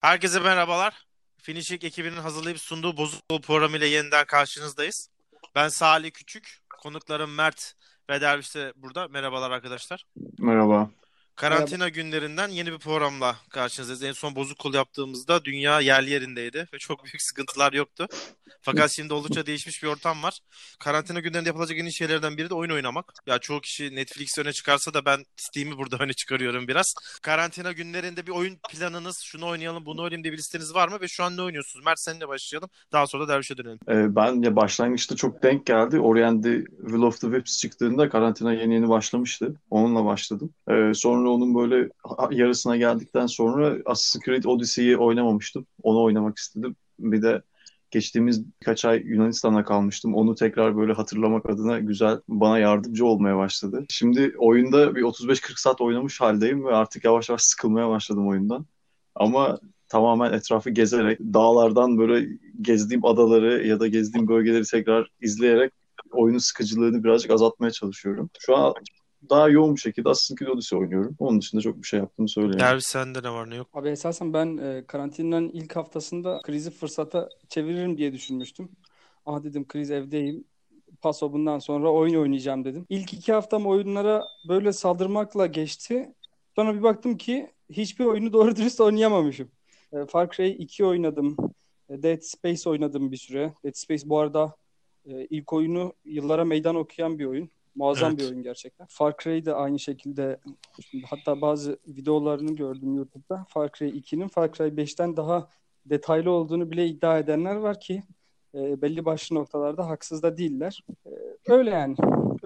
Herkese merhabalar. Finishing ekibinin hazırlayıp sunduğu Bozuk programı ile yeniden karşınızdayız. Ben Salih Küçük, konuklarım Mert ve Derviş de burada. Merhabalar arkadaşlar. Merhaba. Karantina günlerinden yeni bir programla karşınızdayız. En son bozuk kol yaptığımızda dünya yerli yerindeydi ve çok büyük sıkıntılar yoktu. Fakat şimdi oldukça değişmiş bir ortam var. Karantina günlerinde yapılacak en iyi şeylerden biri de oyun oynamak. Ya çoğu kişi Netflix öne çıkarsa da ben Steam'i burada öne çıkarıyorum biraz. Karantina günlerinde bir oyun planınız, şunu oynayalım, bunu oynayayım diye bir listeniz var mı? Ve şu an ne oynuyorsunuz? Mert seninle başlayalım. Daha sonra da Derviş'e dönelim. Ee, ben ya başlangıçta çok denk geldi. Orient'de Will of the Wisps çıktığında karantina yeni yeni başlamıştı. Onunla başladım. Ee, sonra onun böyle yarısına geldikten sonra Assassin's Creed Odyssey'yi oynamamıştım. Onu oynamak istedim. Bir de geçtiğimiz birkaç ay Yunanistan'da kalmıştım. Onu tekrar böyle hatırlamak adına güzel bana yardımcı olmaya başladı. Şimdi oyunda bir 35-40 saat oynamış haldeyim ve artık yavaş yavaş sıkılmaya başladım oyundan. Ama tamamen etrafı gezerek, dağlardan böyle gezdiğim adaları ya da gezdiğim bölgeleri tekrar izleyerek oyunun sıkıcılığını birazcık azaltmaya çalışıyorum. Şu an daha yoğun bir şekilde Assassin's Creed Odyssey oynuyorum. Onun dışında çok bir şey yaptığımı söyleyemem. Derviş sende ne var ne yok? Abi esasen ben e, karantinanın ilk haftasında krizi fırsata çeviririm diye düşünmüştüm. Ah dedim kriz evdeyim. Paso bundan sonra oyun oynayacağım dedim. İlk iki haftam oyunlara böyle saldırmakla geçti. Sonra bir baktım ki hiçbir oyunu doğru dürüst oynayamamışım. E, Far Cry 2 oynadım. E, Dead Space oynadım bir süre. Dead Space bu arada e, ilk oyunu yıllara meydan okuyan bir oyun. Muazzam Evet. bir oyun gerçekten. Far Cry de aynı şekilde şimdi hatta bazı videolarını gördüm YouTube'da. Far Cry 2'nin Far Cry 5'ten daha detaylı olduğunu bile iddia edenler var ki e, belli başlı noktalarda haksız da değiller. E, öyle yani.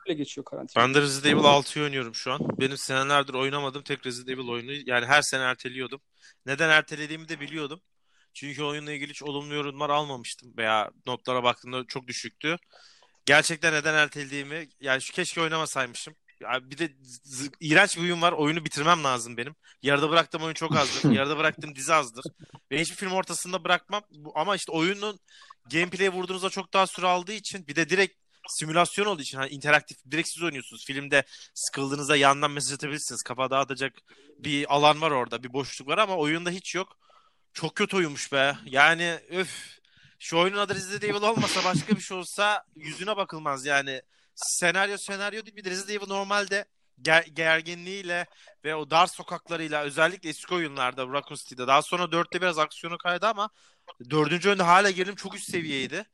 Öyle geçiyor karantina. Ben de Resident Evil 6'yı oynuyorum şu an. Benim senelerdir oynamadığım tek Resident Evil oyunu. Yani her sene erteliyordum. Neden ertelediğimi de biliyordum. Çünkü oyunla ilgili hiç olumlu yorumlar almamıştım. Veya notlara baktığımda çok düşüktü. Gerçekten neden ertelediğimi yani şu keşke oynamasaymışım. Ya bir de z- iğrenç bir oyun var. Oyunu bitirmem lazım benim. Yarıda bıraktığım oyun çok azdır. Yarıda bıraktığım dizi azdır. Ve hiçbir film ortasında bırakmam. Ama işte oyunun gameplay'e vurduğunuzda çok daha süre aldığı için bir de direkt simülasyon olduğu için hani interaktif direkt siz oynuyorsunuz. Filmde sıkıldığınızda yandan mesaj atabilirsiniz. Kafa dağıtacak bir alan var orada. Bir boşluk var ama oyunda hiç yok. Çok kötü oyunmuş be. Yani öf. Şu oyunun adı Resident Evil olmasa başka bir şey olsa yüzüne bakılmaz yani. Senaryo senaryo değil bir de Resident Evil normalde ger- gerginliğiyle ve o dar sokaklarıyla özellikle eski oyunlarda Raccoon City'de daha sonra 4'te biraz aksiyonu kaydı ama dördüncü oyunda hala gerilim çok üst seviyeydi.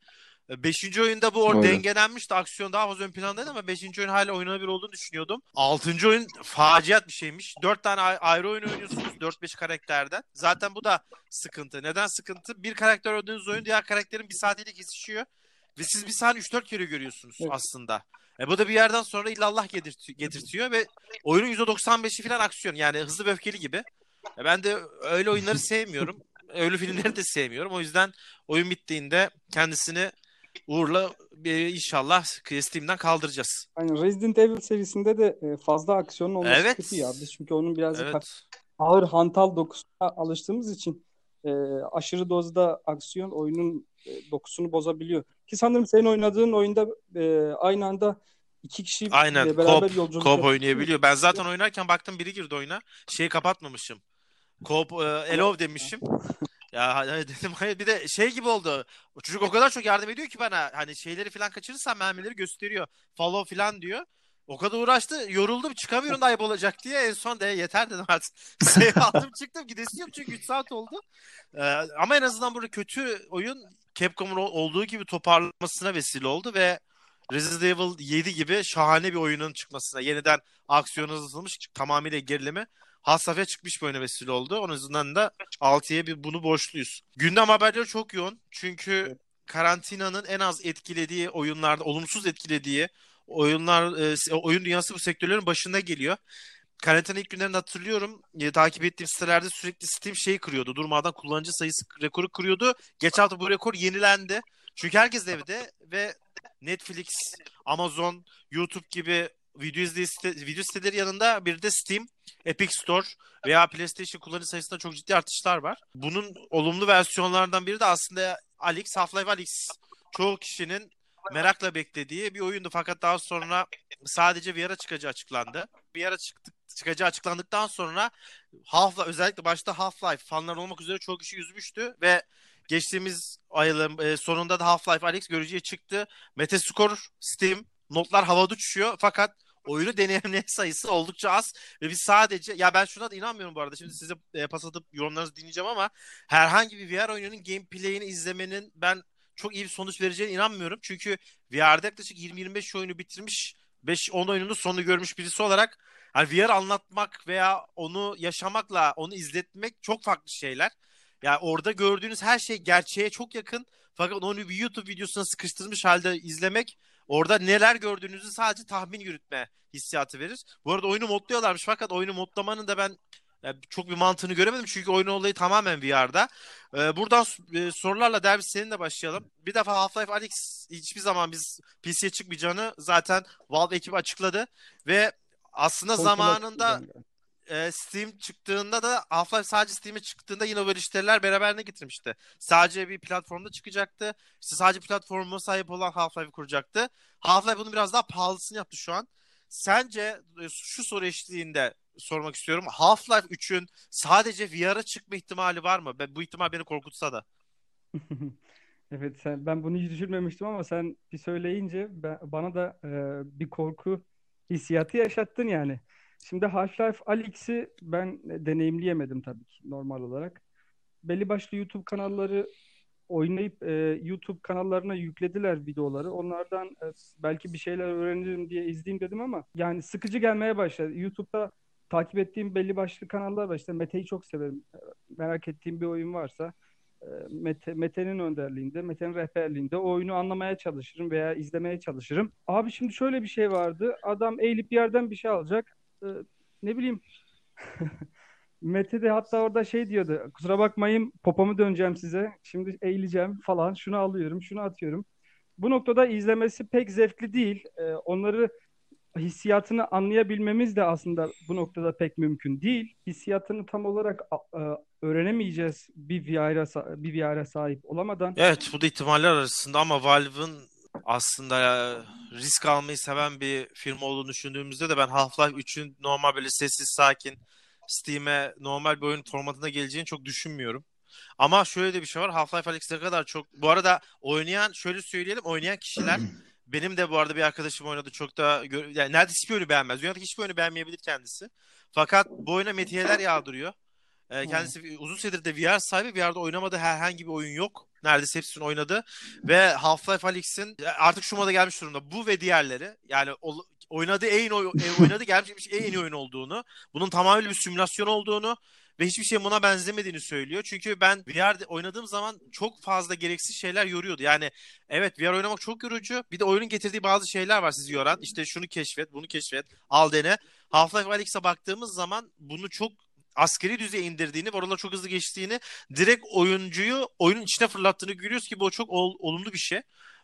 Beşinci oyunda bu or dengelenmişti. Aksiyon daha fazla ön plandaydı ama beşinci oyun hala oynanabilir olduğunu düşünüyordum. Altıncı oyun faciat bir şeymiş. Dört tane ay- ayrı oyun oynuyorsunuz. Dört beş karakterden. Zaten bu da sıkıntı. Neden sıkıntı? Bir karakter oynadığınız oyun diğer karakterin bir saatiyle kesişiyor. Ve siz bir sahne 3-4 kere görüyorsunuz Evet. aslında. E bu da bir yerden sonra illallah getirti- getirtiyor ve oyunun %95'i falan aksiyon. Yani hızlı ve öfkeli gibi. E ben de öyle oyunları sevmiyorum. Öyle filmleri de sevmiyorum. O yüzden oyun bittiğinde kendisini Uğur'la e, inşallah Steam'den kaldıracağız. Yani Resident Evil serisinde de e, fazla aksiyonun olması Evet. kötü ya. Biz çünkü onun birazcık Evet. ağır hantal dokusuna alıştığımız için e, aşırı dozda aksiyon oyunun e, dokusunu bozabiliyor. Ki sanırım senin oynadığın oyunda e, aynı anda iki kişi Aynen. beraber Coop, yolculuk yapıyor. oynayabiliyor. Ben zaten oynarken baktım biri girdi oyuna. Şeyi kapatmamışım. Coop e, Elov demişim. Ya hayır dedim hayır bir de şey gibi oldu. O çocuk o kadar çok yardım ediyor ki bana. Hani şeyleri falan kaçırırsam mermileri gösteriyor. Follow falan diyor. O kadar uğraştı. Yoruldum. Çıkamıyorum da ayıp olacak diye. En son de yeter dedim artık. Save aldım çıktım. Gidesi yok çünkü 3 saat oldu. Ee, ama en azından burada kötü oyun Capcom'un ol- olduğu gibi toparlamasına vesile oldu ve Resident Evil 7 gibi şahane bir oyunun çıkmasına, yeniden aksiyon hızlatılmış, tamamıyla gerileme has safhaya çıkmış bir oyuna vesile oldu. Onun yüzünden de 6'ya bir bunu borçluyuz. Gündem haberleri çok yoğun. Çünkü karantinanın en az etkilediği oyunlarda, olumsuz etkilediği oyunlar, e, oyun dünyası bu sektörlerin başında geliyor. Karantina ilk günlerinde hatırlıyorum. e, takip ettiğim sitelerde sürekli Steam şeyi kırıyordu. Durmadan kullanıcı sayısı rekoru kırıyordu. Geçen hafta bu rekor yenilendi. Çünkü herkes evde ve Netflix, Amazon, YouTube gibi video izleyici site, video siteleri yanında bir de Steam, Epic Store veya PlayStation kullanıcı sayısında çok ciddi artışlar var. Bunun olumlu versiyonlardan biri de aslında Alex, Half-Life Alyx. Çoğu kişinin merakla beklediği bir oyundu. Fakat daha sonra sadece VR'a çıkacağı açıklandı. VR'a çıktı, çıkacağı açıklandıktan sonra Half özellikle başta Half-Life fanlar olmak üzere çok kişi üzmüştü ve geçtiğimiz ayın e, sonunda da Half-Life Alyx görücüye çıktı. Metascore, Steam notlar havada uçuşuyor fakat oyunu deneyenlerin sayısı oldukça az ve biz sadece ya ben şuna da inanmıyorum bu arada. Şimdi size e, pas atıp yorumlarınızı dinleyeceğim ama herhangi bir VR oyununun gameplay'ini izlemenin ben çok iyi bir sonuç vereceğine inanmıyorum. Çünkü VR'da yaklaşık 20-25 oyunu bitirmiş 5-10 oyunun sonunu görmüş birisi olarak hani VR anlatmak veya onu yaşamakla onu izletmek çok farklı şeyler. Yani orada gördüğünüz her şey gerçeğe çok yakın. Fakat onu bir YouTube videosuna sıkıştırmış halde izlemek orada neler gördüğünüzü sadece tahmin yürütme hissiyatı verir. Bu arada oyunu modluyorlarmış fakat oyunu modlamanın da ben yani çok bir mantığını göremedim çünkü oyun olayı tamamen VR'da. Ee, buradan e, sorularla Derviş seninle başlayalım. Bir defa Half-Life Alyx hiçbir zaman biz PC'ye çıkmayacağını zaten Valve ekibi açıkladı ve aslında Kontrol zamanında açısından e, Steam çıktığında da Half-Life sadece Steam'e çıktığında yine böyle işlerler beraberine getirmişti. Sadece bir platformda çıkacaktı. İşte sadece platforma sahip olan Half-Life kuracaktı. Half-Life bunu biraz daha pahalısını yaptı şu an. Sence e, şu soru eşliğinde sormak istiyorum. Half-Life 3'ün sadece VR'a çıkma ihtimali var mı? Bu ihtimal beni korkutsa da. Evet sen ben bunu hiç düşünmemiştim ama sen bir söyleyince ben- bana da e, bir korku hissiyatı yaşattın yani. Şimdi Half-Life Alyx'i ben deneyimleyemedim tabii ki normal olarak. Belli başlı YouTube kanalları oynayıp e, YouTube kanallarına yüklediler videoları. Onlardan e, belki bir şeyler öğrenirim diye izleyeyim dedim ama yani sıkıcı gelmeye başladı. YouTube'da takip ettiğim belli başlı kanallar var. İşte Mete'yi çok severim. E, Merak ettiğim bir oyun varsa e, Mete, Mete'nin önderliğinde, Mete'nin rehberliğinde o oyunu anlamaya çalışırım veya izlemeye çalışırım. Abi şimdi şöyle bir şey vardı. Adam eğilip yerden bir şey alacak. E, ne bileyim Mete de hatta orada şey diyordu. Kusura bakmayın popomu döneceğim size. Şimdi eğileceğim falan. Şunu alıyorum, şunu atıyorum. Bu noktada izlemesi pek zevkli değil. E, onları hissiyatını anlayabilmemiz de aslında bu noktada pek mümkün değil. Hissiyatını tam olarak e, öğrenemeyeceğiz bir VR'a bir VR'a sahip olamadan. Evet bu da ihtimaller arasında ama Valve'ın aslında risk almayı seven bir firma olduğunu düşündüğümüzde de ben Half-Life 3'ün normal böyle sessiz sakin Steam'e normal bir oyun formatında geleceğini çok düşünmüyorum. Ama şöyle de bir şey var. Half-Life Alyx kadar çok... Bu arada oynayan, şöyle söyleyelim, oynayan kişiler benim de bu arada bir arkadaşım oynadı. Çok da gö- yani neredeyse hiçbir oyunu beğenmez. Dünyadaki hiçbir oyunu beğenmeyebilir kendisi. Fakat bu oyuna metiyeler yağdırıyor. Ee, kendisi uzun süredir de VR sahibi. VR'da oynamadığı herhangi bir oyun yok. Neredeyse hepsini oynadı. Ve Half-Life Alyx'in artık şu moda gelmiş durumda. Bu ve diğerleri yani ol- oynadığı en oy- e, oynadığı gelmiş en iyi oyun olduğunu, bunun tamamen bir simülasyon olduğunu ve hiçbir şey buna benzemediğini söylüyor. Çünkü ben VR'de oynadığım zaman çok fazla gereksiz şeyler yoruyordu. Yani evet VR oynamak çok yorucu. Bir de oyunun getirdiği bazı şeyler var sizi yoran. İşte şunu keşfet, bunu keşfet, al dene. Half-Life Alyx'e baktığımız zaman bunu çok askeri düzeye indirdiğini, oralar çok hızlı geçtiğini, direkt oyuncuyu oyunun içine fırlattığını görüyoruz ki bu çok ol- olumlu bir şey.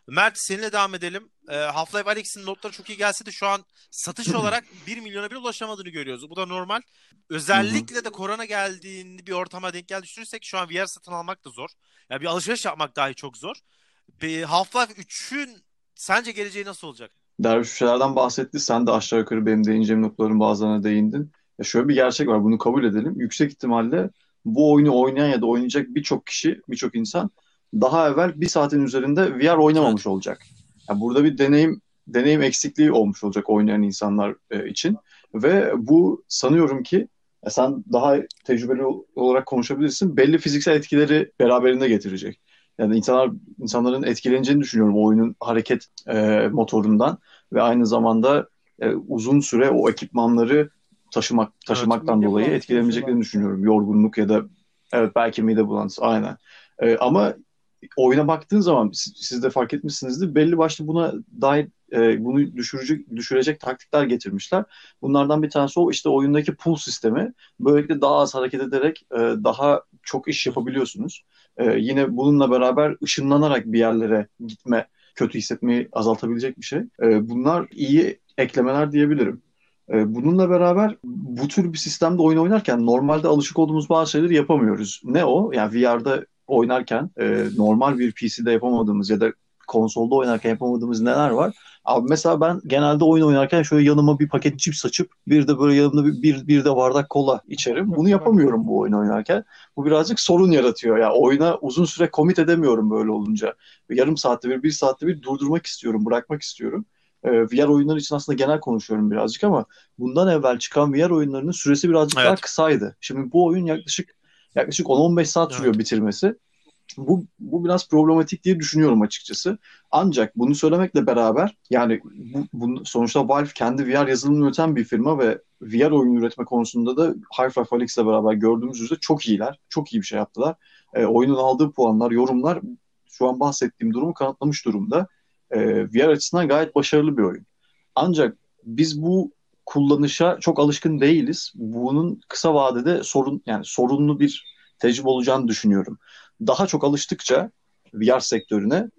Mert seninle devam edelim. Ee, Half-Life Alyx'in notları çok iyi gelse de şu an satış olarak 1 milyona bile ulaşamadığını görüyoruz. Bu da normal. Özellikle de korona geldiğinde bir ortama denk gel düşünürsek şu an VR satın almak da zor. Ya bir alışveriş yapmak dahi çok zor. Bir Half-Life 3'ün sence geleceği nasıl olacak? Derviş şeylerden bahsetti. Sen de aşağı yukarı benim değineceğim noktaların bazılarına değindin. Ya şöyle bir gerçek var. Bunu kabul edelim. Yüksek ihtimalle bu oyunu oynayan ya da oynayacak birçok kişi, birçok insan daha evvel bir saatin üzerinde VR oynamamış olacak. Yani burada bir deneyim deneyim eksikliği olmuş olacak oynayan insanlar e, için. Ve bu sanıyorum ki ya sen daha tecrübeli ol- olarak konuşabilirsin. Belli fiziksel etkileri beraberinde getirecek. Yani insanlar insanların etkileneceğini düşünüyorum o oyunun hareket e, motorundan ve aynı zamanda e, uzun süre o ekipmanları taşımak taşımaktan mide dolayı yaşıyorlar. düşünüyorum. Yorgunluk ya da evet belki mide bulantısı aynen. E, ama oyuna baktığın zaman siz, siz de fark etmişsinizdir belli başlı buna dair e, bunu düşürecek düşürecek taktikler getirmişler. Bunlardan bir tanesi o işte oyundaki pull sistemi. Böylelikle daha az hareket ederek e, daha çok iş yapabiliyorsunuz. E, yine bununla beraber ışınlanarak bir yerlere gitme, kötü hissetmeyi azaltabilecek bir şey. E, bunlar iyi eklemeler diyebilirim. E, bununla beraber bu tür bir sistemde oyun oynarken normalde alışık olduğumuz bazı şeyleri yapamıyoruz. Ne o? Yani VR'da oynarken e, normal bir PC'de yapamadığımız ya da konsolda oynarken yapamadığımız neler var? Abi mesela ben genelde oyun oynarken şöyle yanıma bir paket cips açıp bir de böyle yanımda bir, bir, bir de bardak kola içerim. Bunu yapamıyorum bu oyun oynarken. Bu birazcık sorun yaratıyor. Ya yani oyuna uzun süre komit edemiyorum böyle olunca. Yarım saatte bir, bir saatte bir durdurmak istiyorum, bırakmak istiyorum. Ee, VR oyunları için aslında genel konuşuyorum birazcık ama bundan evvel çıkan VR oyunlarının süresi birazcık Evet. daha kısaydı. Şimdi bu oyun yaklaşık yaklaşık 10-15 saat sürüyor Evet. bitirmesi. Bu, bu biraz problematik diye düşünüyorum açıkçası. Ancak bunu söylemekle beraber yani bu, bu- sonuçta Valve kendi VR yazılımını üreten bir firma ve VR oyun üretme konusunda da Half-Life Alyx'le beraber gördüğümüz üzere çok iyiler. Çok iyi bir şey yaptılar. E, oyunun aldığı puanlar, yorumlar şu an bahsettiğim durumu kanıtlamış durumda. E, VR açısından gayet başarılı bir oyun. Ancak biz bu kullanışa çok alışkın değiliz. Bunun kısa vadede sorun yani sorunlu bir tecrübe olacağını düşünüyorum. Daha çok alıştıkça VR sektörüne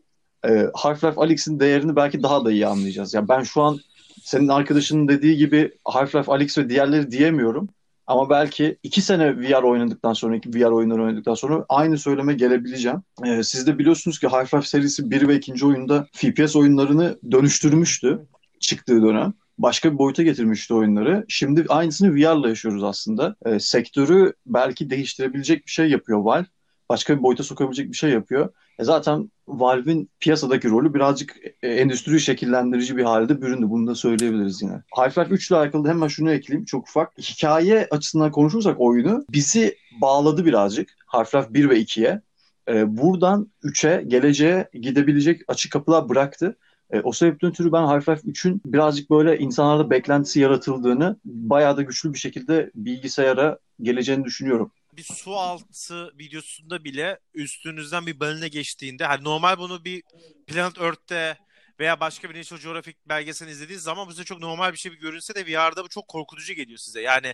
e, Half-Life Alyx'in değerini belki daha da iyi anlayacağız. Ya ben şu an senin arkadaşının dediği gibi Half-Life Alyx ve diğerleri diyemiyorum. Ama belki iki sene VR oynadıktan sonra, VR oyunları oynadıktan sonra aynı söyleme gelebileceğim. Ee, siz de biliyorsunuz ki Half-Life serisi 1 ve 2. oyunda FPS oyunlarını dönüştürmüştü çıktığı dönem. Başka bir boyuta getirmişti oyunları. Şimdi aynısını VR'la yaşıyoruz aslında. Ee, sektörü belki değiştirebilecek bir şey yapıyor Valve. Başka bir boyuta sokabilecek bir şey yapıyor. E zaten Valve'in piyasadaki rolü birazcık e, endüstriyi şekillendirici bir halde büründü. Bunu da söyleyebiliriz yine. Half-Life 3 ile alakalı hemen şunu ekleyeyim çok ufak. Hikaye açısından konuşursak oyunu bizi bağladı birazcık. Half-Life 1 ve 2'ye. E, buradan 3'e, geleceğe gidebilecek açık kapılar bıraktı. E, o sebepten ötürü ben Half-Life 3'ün birazcık böyle insanlarda beklentisi yaratıldığını bayağı da güçlü bir şekilde bilgisayara geleceğini düşünüyorum. Bir su altı videosunda bile üstünüzden bir balina geçtiğinde hani normal bunu bir Planet Earth'te veya başka bir National Geographic belgeselini izlediğiniz zaman bu size çok normal bir şey bir görünse de VR'da bu çok korkutucu geliyor size. Yani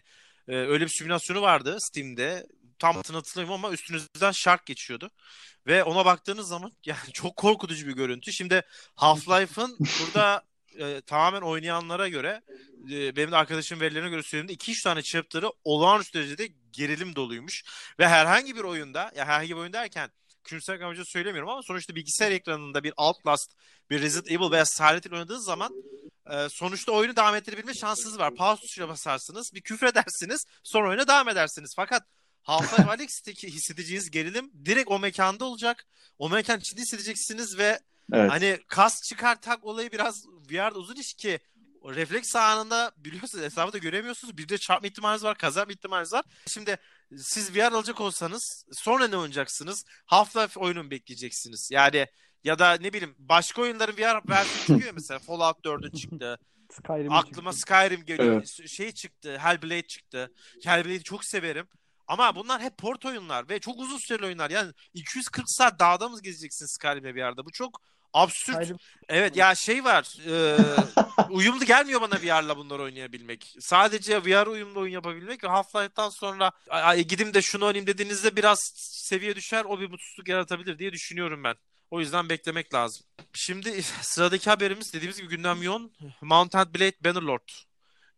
e, öyle bir simülasyonu vardı Steam'de. Tam hatırlamıyorum ama üstünüzden şark geçiyordu. Ve ona baktığınız zaman yani çok korkutucu bir görüntü. Şimdi Half-Life'ın burada e, tamamen oynayanlara göre e, benim de arkadaşım verilerine göre söylediğimde 2-3 tane chapter'ı olağanüstü derecede gerilim doluymuş. Ve herhangi bir oyunda, ya herhangi bir oyun derken küçümsemek amacıyla söylemiyorum ama sonuçta bilgisayar ekranında bir Outlast, bir Resident Evil veya Silent Hill oynadığınız zaman e, sonuçta oyunu devam ettirebilme şansınız var. Pause tuşuna basarsınız, bir küfredersiniz, sonra oyuna devam edersiniz. Fakat Half-Life Alyx'teki hissedeceğiniz gerilim direkt o mekanda olacak. O mekan içinde hissedeceksiniz ve Evet. Hani kas çıkartak olayı biraz VR'da uzun iş ki o refleks anında biliyorsunuz hesabı da göremiyorsunuz. Bir de çarpma ihtimaliniz var, kaza ihtimaliniz var. Şimdi siz VR alacak olsanız sonra ne oynayacaksınız? Half-Life oyunu mu bekleyeceksiniz? Yani ya da ne bileyim başka oyunların VR versiyonu çıkıyor mesela Fallout 4'ün çıktı. Skyrim Aklıma Skyrim geliyor. Evet. Şey çıktı, Hellblade çıktı. Hellblade'i çok severim. Ama bunlar hep port oyunlar ve çok uzun süreli oyunlar. Yani 240 saat dağda mı gezeceksin Skyrim'le bir yerde? Bu çok absürt. Skyrim Evet ya şey var. E, uyumlu gelmiyor bana VR'la bunları oynayabilmek. Sadece VR uyumlu oyun yapabilmek ve Half-Life'dan sonra "Ay, ay, gidim de şunu oynayayım dediğinizde biraz seviye düşer. O bir mutsuzluk yaratabilir diye düşünüyorum ben. O yüzden beklemek lazım. Şimdi sıradaki haberimiz dediğimiz gibi gündem yoğun. Mount and Blade Bannerlord.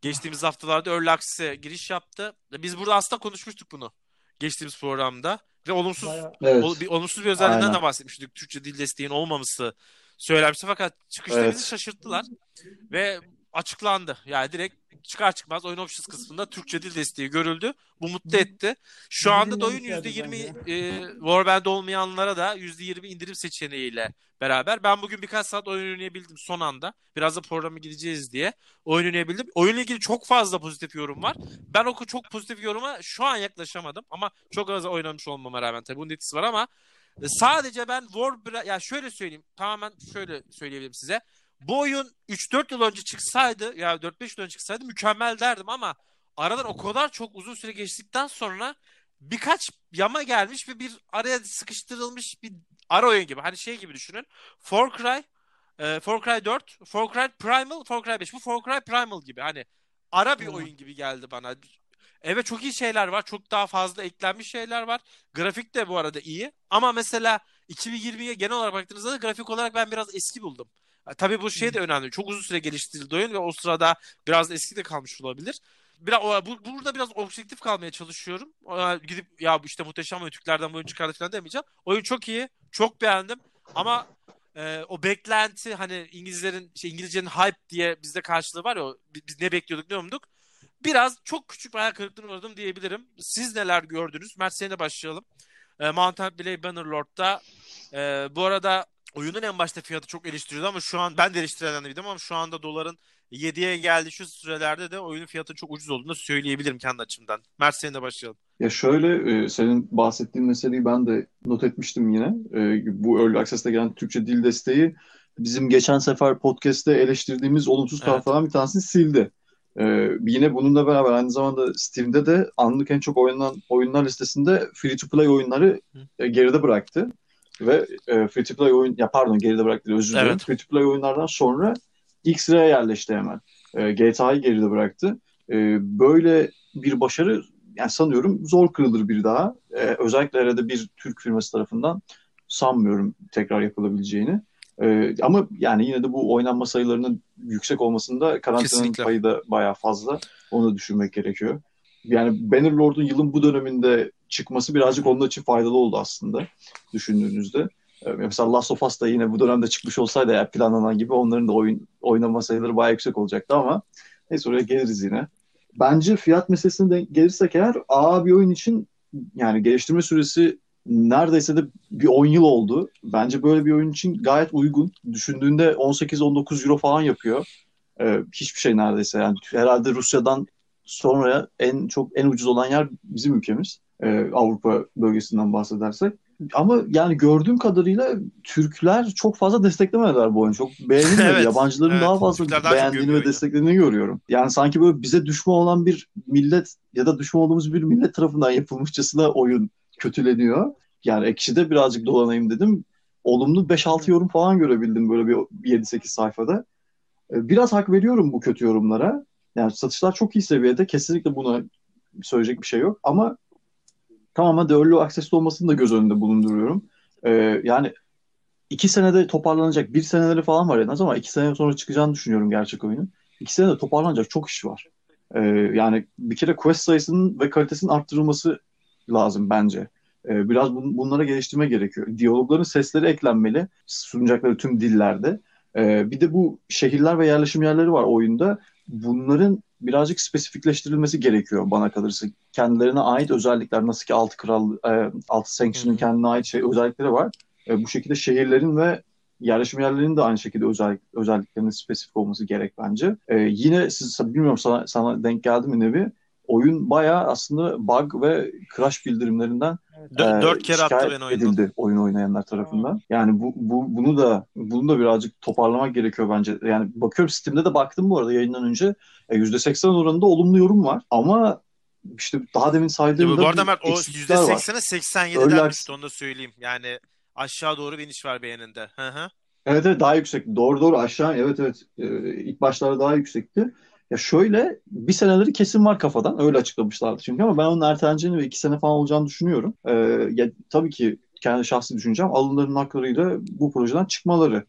Geçtiğimiz haftalarda Early Access'e giriş yaptı. Biz burada aslında konuşmuştuk bunu. Geçtiğimiz programda. Ve olumsuz bayağı Evet. Ol- bir olumsuz bir özelliğinden Aynen. de bahsetmiştik. Türkçe dil desteğinin olmaması söylenmişti fakat çıkışta Evet. bizi şaşırttılar ve açıklandı. Yani direkt çıkar çıkmaz oyun options kısmında Türkçe dil desteği görüldü. Bu mutlu etti. Şu anda da oyun İndirimden %20 ihtiyacı e, Warband olmayanlara da %20 indirim seçeneğiyle beraber. Ben bugün birkaç saat oyun oynayabildim son anda. Biraz da programı gideceğiz diye oyun oynayabildim. Oyunla ilgili çok fazla pozitif yorum var. Ben o çok pozitif yoruma şu an yaklaşamadım ama çok az oynamış olmama rağmen tabii bunun etkisi var ama e, sadece ben Warbra ya şöyle söyleyeyim tamamen şöyle söyleyebilirim size. Bu oyun 3-4 yıl önce çıksaydı ya 4-5 yıl önce çıksaydı mükemmel derdim ama aradan o kadar çok uzun süre geçtikten sonra birkaç yama gelmiş ve bir araya sıkıştırılmış bir ara oyun gibi. Hani şey gibi düşünün. Far Cry, e, Far Cry 4, Far Cry Primal, Far Cry 5. Bu Far Cry Primal gibi. Hani ara bir oyun gibi geldi bana. Evet çok iyi şeyler var. Çok daha fazla eklenmiş şeyler var. Grafik de bu arada iyi. Ama mesela 2020'ye genel olarak baktığınızda da grafik olarak ben biraz eski buldum. Ha, Tabii bu şey de önemli. Çok uzun süre geliştirildi oyun ve o sırada biraz eski de kalmış olabilir. Biraz, bu, burada biraz objektif kalmaya çalışıyorum. Ee, Gidip ya işte muhteşem oyun Türklerden bu oyun çıkardı falan demeyeceğim. Oyun çok iyi. Çok beğendim. Ama e, o beklenti hani İngilizlerin şey, İngilizcenin hype diye bizde karşılığı var ya o, biz ne bekliyorduk ne umduk. Biraz çok küçük bir hayal kırıklığına uğradım diyebilirim. Siz neler gördünüz? Mert seninle başlayalım. E, Mountain Blade Bannerlord'da e, bu arada oyunun en başta fiyatı çok eleştiriyordu ama şu an ben de eleştirilenlerdim ama şu anda doların 7'ye geldi şu sürelerde de oyunun fiyatı çok ucuz olduğunu söyleyebilirim kendi açımdan. Mert seninle başlayalım. Ya şöyle e, senin bahsettiğin meseleyi ben de not etmiştim yine. E, bu Early Access'te gelen Türkçe dil desteği bizim geçen sefer podcast'te eleştirdiğimiz olumsuz Evet. taraflardan bir tanesini sildi. E, yine bununla beraber aynı zamanda Steam'de de anlık en çok oynanan oyunlar listesinde free to play oyunları e, geride bıraktı. Ve e, free to play oyun ya pardon geride bıraktı özür dilerim. Evet. Free to play oyunlardan sonra ilk sıraya yerleşti hemen. E, GTA'yı geride bıraktı. E, böyle bir başarı yani sanıyorum zor kırılır bir daha. E, özellikle arada bir Türk firması tarafından sanmıyorum tekrar yapılabileceğini. E, ama yani yine de bu oynanma sayılarının yüksek olmasında karantinanın Kesinlikle. payı da bayağı fazla. Onu da düşünmek gerekiyor. Yani Bannerlord'un yılın bu döneminde çıkması birazcık onun için faydalı oldu aslında düşündüğünüzde. Ee, Mesela Last of Us da yine bu dönemde çıkmış olsaydı eğer planlanan gibi onların da oyun oynama sayıları bayağı yüksek olacaktı ama neyse oraya geliriz yine. Bence fiyat meselesine de gelirsek eğer AA bir oyun için yani geliştirme süresi neredeyse de bir 10 yıl oldu. Bence böyle bir oyun için gayet uygun. Düşündüğünde 18-19 euro falan yapıyor. Ee, hiçbir şey neredeyse yani herhalde Rusya'dan sonra en çok en ucuz olan yer bizim ülkemiz. Ee, Avrupa bölgesinden bahsedersek. Ama yani gördüğüm kadarıyla Türkler çok fazla desteklemediler bu oyunu. Çok beğenilmedi. Evet, Yabancıların evet. daha fazla Türkler daha beğendiğini ve desteklediğini görüyorum. Yani sanki böyle bize düşman olan bir millet ya da düşman olduğumuz bir millet tarafından yapılmışçasına oyun kötüleniyor. Yani Ekşi'de birazcık dolanayım dedim. Olumlu 5-6 yorum falan görebildim böyle bir 7-8 sayfada. Ee, Biraz hak veriyorum bu kötü yorumlara. Yani satışlar çok iyi seviyede. Kesinlikle buna söyleyecek bir şey yok. Ama tamamen de early access'te olmasını da göz önünde bulunduruyorum. Ee, yani iki senede toparlanacak. Bir seneleri falan var en az ama iki sene sonra çıkacağını düşünüyorum gerçek oyunun. İki senede toparlanacak çok iş var. Ee, yani bir kere quest sayısının ve kalitesinin arttırılması lazım bence. Ee, biraz bun- bunlara geliştirme gerekiyor. Diyalogların sesleri eklenmeli sunacakları tüm dillerde. Ee, bir de bu şehirler ve yerleşim yerleri var oyunda. Bunların birazcık spesifikleştirilmesi gerekiyor bana kalırsa. Kendilerine ait özellikler nasıl ki Altı Kral, e, Altı Sanction'ın kendine ait şey özellikleri var. E, bu şekilde şehirlerin ve yerleşim yerlerinin de aynı şekilde özellik, özelliklerinin spesifik olması gerek bence. E, yine siz bilmiyorum sana, sana denk geldi mi Nevi? Oyun bayağı aslında bug ve crash bildirimlerinden Dö- e, dört kere attı beni oyundan. edildi oyun oynayanlar tarafından. Yani bu, bu bunu da bunu da birazcık toparlamak gerekiyor bence. Yani bakıyorum Steam'de de baktım bu arada yayından önce e, %80 oranında olumlu yorum var ama işte daha demin saydığımda bu arada Mert o eksiklikler var. %80'e 87 Öyle denmişti onu da söyleyeyim. Yani aşağı doğru bir iniş var beğeninde. Hı hı. Evet evet daha yüksek. Doğru doğru aşağı evet evet. Ee, ilk başlarda daha yüksekti. Ya şöyle bir seneleri kesin var kafadan. Öyle açıklamışlardı çünkü ama ben onun erteleneceğini ve iki sene falan olacağını düşünüyorum. Ee, ya tabii ki kendi şahsi düşüncem alınların haklarıyla bu projeden çıkmaları.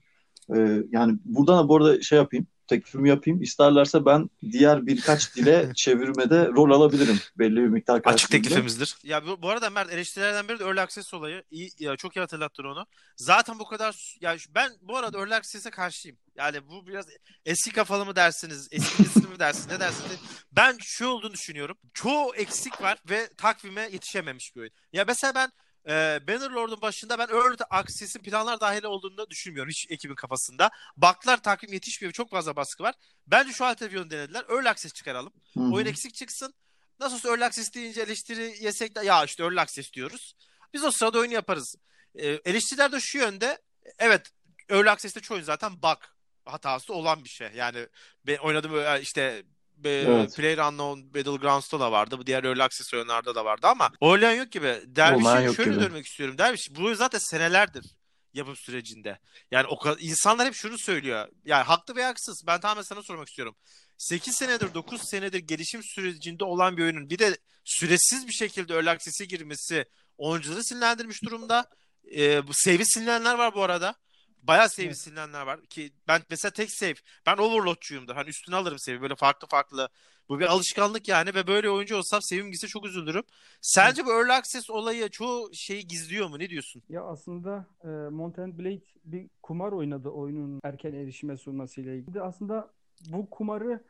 Ee, yani buradan da bu arada şey yapayım. Teklifimi yapayım. İsterlerse ben diğer birkaç dile çevirmede rol alabilirim. Belli bir miktar Açık karşılığında. teklifimizdir. Ya bu, bu arada Mert eleştirilerden biri de Early Access olayı. İyi, ya çok iyi hatırlattın onu. Zaten bu kadar ya ben bu arada Early Access'e karşıyım. Yani bu biraz eski kafalı mı dersiniz, eski nesil mi dersiniz, ne dersiniz? Ben şu olduğunu düşünüyorum. Çoğu eksik var ve takvime yetişememiş bir oyun. Ya mesela ben e, Bannerlord'un başında ben Early Access'in planlar dahil olduğunu düşünmüyorum hiç ekibin kafasında. Baklar takvim yetişmiyor. Çok fazla baskı var. Bence şu alternatif denediler. Early Access çıkaralım. Hı hı. Oyun eksik çıksın. Nasıl olsa Early Access deyince eleştiri yesek de ya işte Early Access diyoruz. Biz o sırada oyunu yaparız. Ee, eleştiriler de şu yönde. Evet Early Access'te çoğu zaten bug hatası olan bir şey. Yani ben oynadığım ö- işte be, Evet. PlayerUnknown Battlegrounds'ta da vardı. Bu diğer Early Access oyunlarda da vardı ama oynayan yok gibi. Yok şöyle gibi. dönmek istiyorum. Derviş bu zaten senelerdir yapım sürecinde. Yani o kadar insanlar hep şunu söylüyor. Yani haklı veya haksız. Ben tamamen sana sormak istiyorum. 8 senedir 9 senedir gelişim sürecinde olan bir oyunun bir de süresiz bir şekilde Early Access'e girmesi oyuncuları sinirlendirmiş durumda. Ee, bu save'i silinenler var bu arada. Bayağı save Evet. silinenler var ki ben mesela tek save ben overloadçuyumdur. Hani üstüne alırım save böyle farklı farklı. Bu bir alışkanlık yani ve böyle oyuncu olsam save'im gitse çok üzülürüm. Sence bu early access olayı çoğu şeyi gizliyor mu? Ne diyorsun? Ya aslında e, Mount and Blade bir kumar oynadı oyunun erken erişime sunmasıyla ilgili. Aslında bu kumarı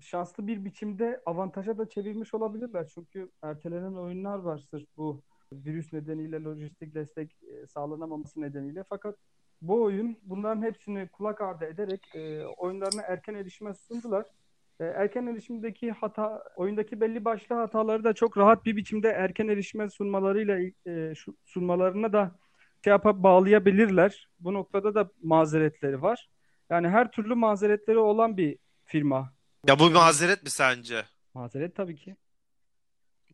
şanslı bir biçimde avantaja da çevirmiş olabilirler. Çünkü ertelenen oyunlar var sırf bu virüs nedeniyle lojistik destek e, sağlanamaması nedeniyle. Fakat bu oyun bunların hepsini kulak ardı ederek e, oyunlarına erken erişime sundular. E, erken erişimdeki hata, oyundaki belli başlı hataları da çok rahat bir biçimde erken erişime sunmalarıyla e, sunmalarına da şey yapıp bağlayabilirler. Bu noktada da mazeretleri var. Yani her türlü mazeretleri olan bir firma. Ya bu mazeret mi sence? Mazeret tabii ki.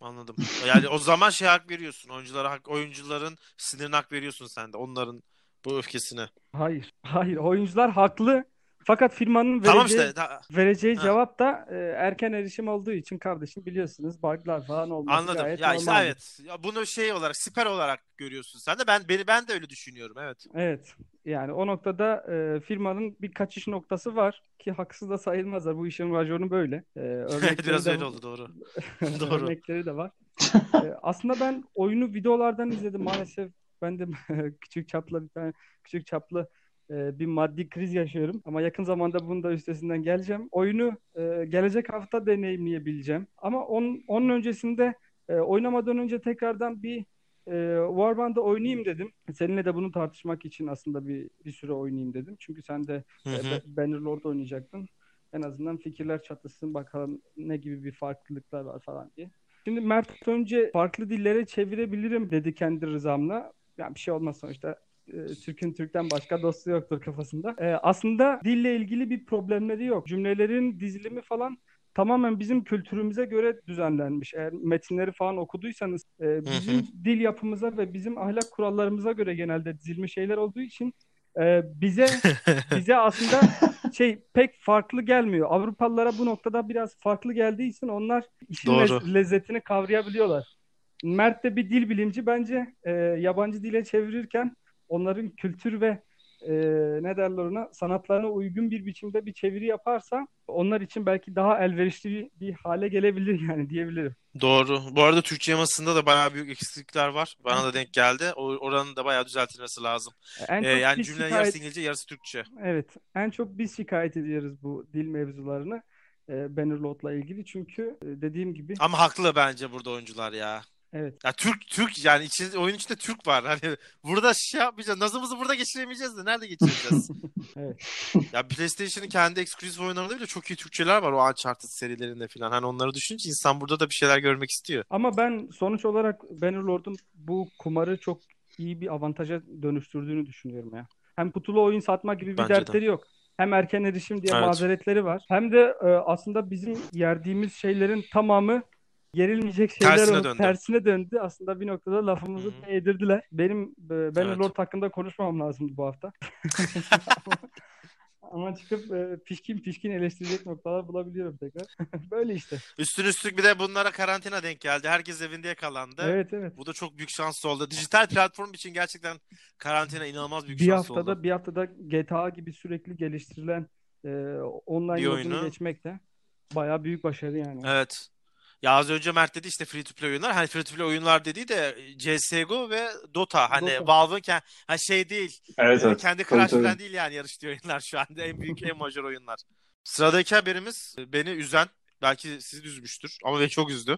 Anladım. Yani o zaman şey hak veriyorsun. Oyunculara hak, oyuncuların sinirine hak veriyorsun sen de. Onların bu öfkesine. Hayır. Hayır. Oyuncular haklı. Fakat firmanın Tamam vereceği, işte. da- vereceği Ha. cevap da e, erken erişim olduğu için kardeşim biliyorsunuz bug'lar falan olması Anladım. gayet Ya işte normaldir. evet. Ya bunu şey olarak, siper olarak görüyorsun sen de. Ben beni ben de öyle düşünüyorum. Evet. Evet. Yani o noktada e, firmanın bir kaçış noktası var ki haksız da sayılmazlar. Bu işin raconu böyle. E, örnekleri Biraz de öyle oldu doğru. Doğru. örnekleri de var. E, aslında ben oyunu videolardan izledim maalesef. Ben de küçük çaplı bir tane küçük çaplı e, bir maddi kriz yaşıyorum. Ama yakın zamanda bunun da üstesinden geleceğim. Oyunu e, gelecek hafta deneyimleyebileceğim. Ama onun, onun öncesinde e, oynamadan önce tekrardan bir e, Warband'da oynayayım dedim. Seninle de bunu tartışmak için aslında bir bir süre oynayayım dedim. Çünkü sen de Hı e, hı. Ba- Bannerlord oynayacaktın. En azından fikirler çatışsın bakalım ne gibi bir farklılıklar var falan diye. Şimdi Mert önce farklı dillere çevirebilirim dedi kendi rızamla. Yani bir şey olmaz sonuçta. E, Türk'ün Türk'ten başka dostu yoktur kafasında. E, aslında dille ilgili bir problemleri yok. Cümlelerin dizilimi falan tamamen bizim kültürümüze göre düzenlenmiş. Eğer metinleri falan okuduysanız e, bizim dil yapımıza ve bizim ahlak kurallarımıza göre genelde dizilmiş şeyler olduğu için e, bize bize aslında şey pek farklı gelmiyor. Avrupalılara bu noktada biraz farklı geldiği için onlar işin Doğru. lez- lezzetini kavrayabiliyorlar. Mert de bir dil bilimci bence e, yabancı dile çevirirken onların kültür ve e, ne derler ona sanatlarına uygun bir biçimde bir çeviri yaparsa onlar için belki daha elverişli bir, bir hale gelebilir yani diyebilirim. Doğru. Bu arada Türkçe yamasında da bayağı büyük eksiklikler var. Bana da denk geldi. O, oranın da bayağı düzeltilmesi lazım. En Ee, yani cümle şikayet- yarısı İngilizce, yarısı Türkçe. Evet, en çok biz şikayet ediyoruz bu dil mevzularını e, Bannerlord'la ilgili çünkü e, dediğim gibi Ama haklı bence burada oyuncular ya. Evet Ya Türk Türk yani içinde, oyun içinde Türk var. Hani burada şey yapmayacağız. Nazımızı burada geçiremeyeceğiz de nerede geçireceğiz? Evet. Ya PlayStation'ın kendi eksklusif oyunlarında bile çok iyi Türkçeler var o Uncharted serilerinde falan. Hani onları düşününce insan burada da bir şeyler görmek istiyor. Ama ben sonuç olarak Bannerlord'un bu kumarı çok iyi bir avantaja dönüştürdüğünü düşünüyorum ya. Hem kutulu oyun satma gibi bir Bence de. dertleri yok. Hem erken erişim diye Evet. mazeretleri var. Hem de e, aslında bizim yerdiğimiz şeylerin tamamı gerilmeyecek şeyler Tersine döndü. tersine döndü. Aslında bir noktada lafımızı Hı hı. değdirdiler. Benim e, Bannerlord hakkında konuşmamam lazımdı bu hafta. Ama çıkıp e, pişkin pişkin eleştirecek noktalar bulabiliyorum tekrar. Böyle işte. Üstüne üstlük bir de bunlara karantina denk geldi. Herkes evinde yakalandı. Evet evet. Bu da çok büyük şans oldu. Dijital platform için gerçekten karantina inanılmaz büyük Bir şans haftada oldu. bir haftada GTA gibi sürekli geliştirilen e, online Bir oyunu. geçmek de bayağı büyük başarı yani. Evet. Ya az önce Mert dedi işte free to play oyunlar. Hani free to play oyunlar dediği de CSGO ve Dota. Hani Dota. Valve'ın ke- ha şey değil. Evet e, evet. kendi Crash falan değil yani yarıştığı oyunlar şu anda en büyük en major oyunlar. Sıradaki haberimiz e, beni üzen belki sizi üzmüştür ama beni çok üzdü.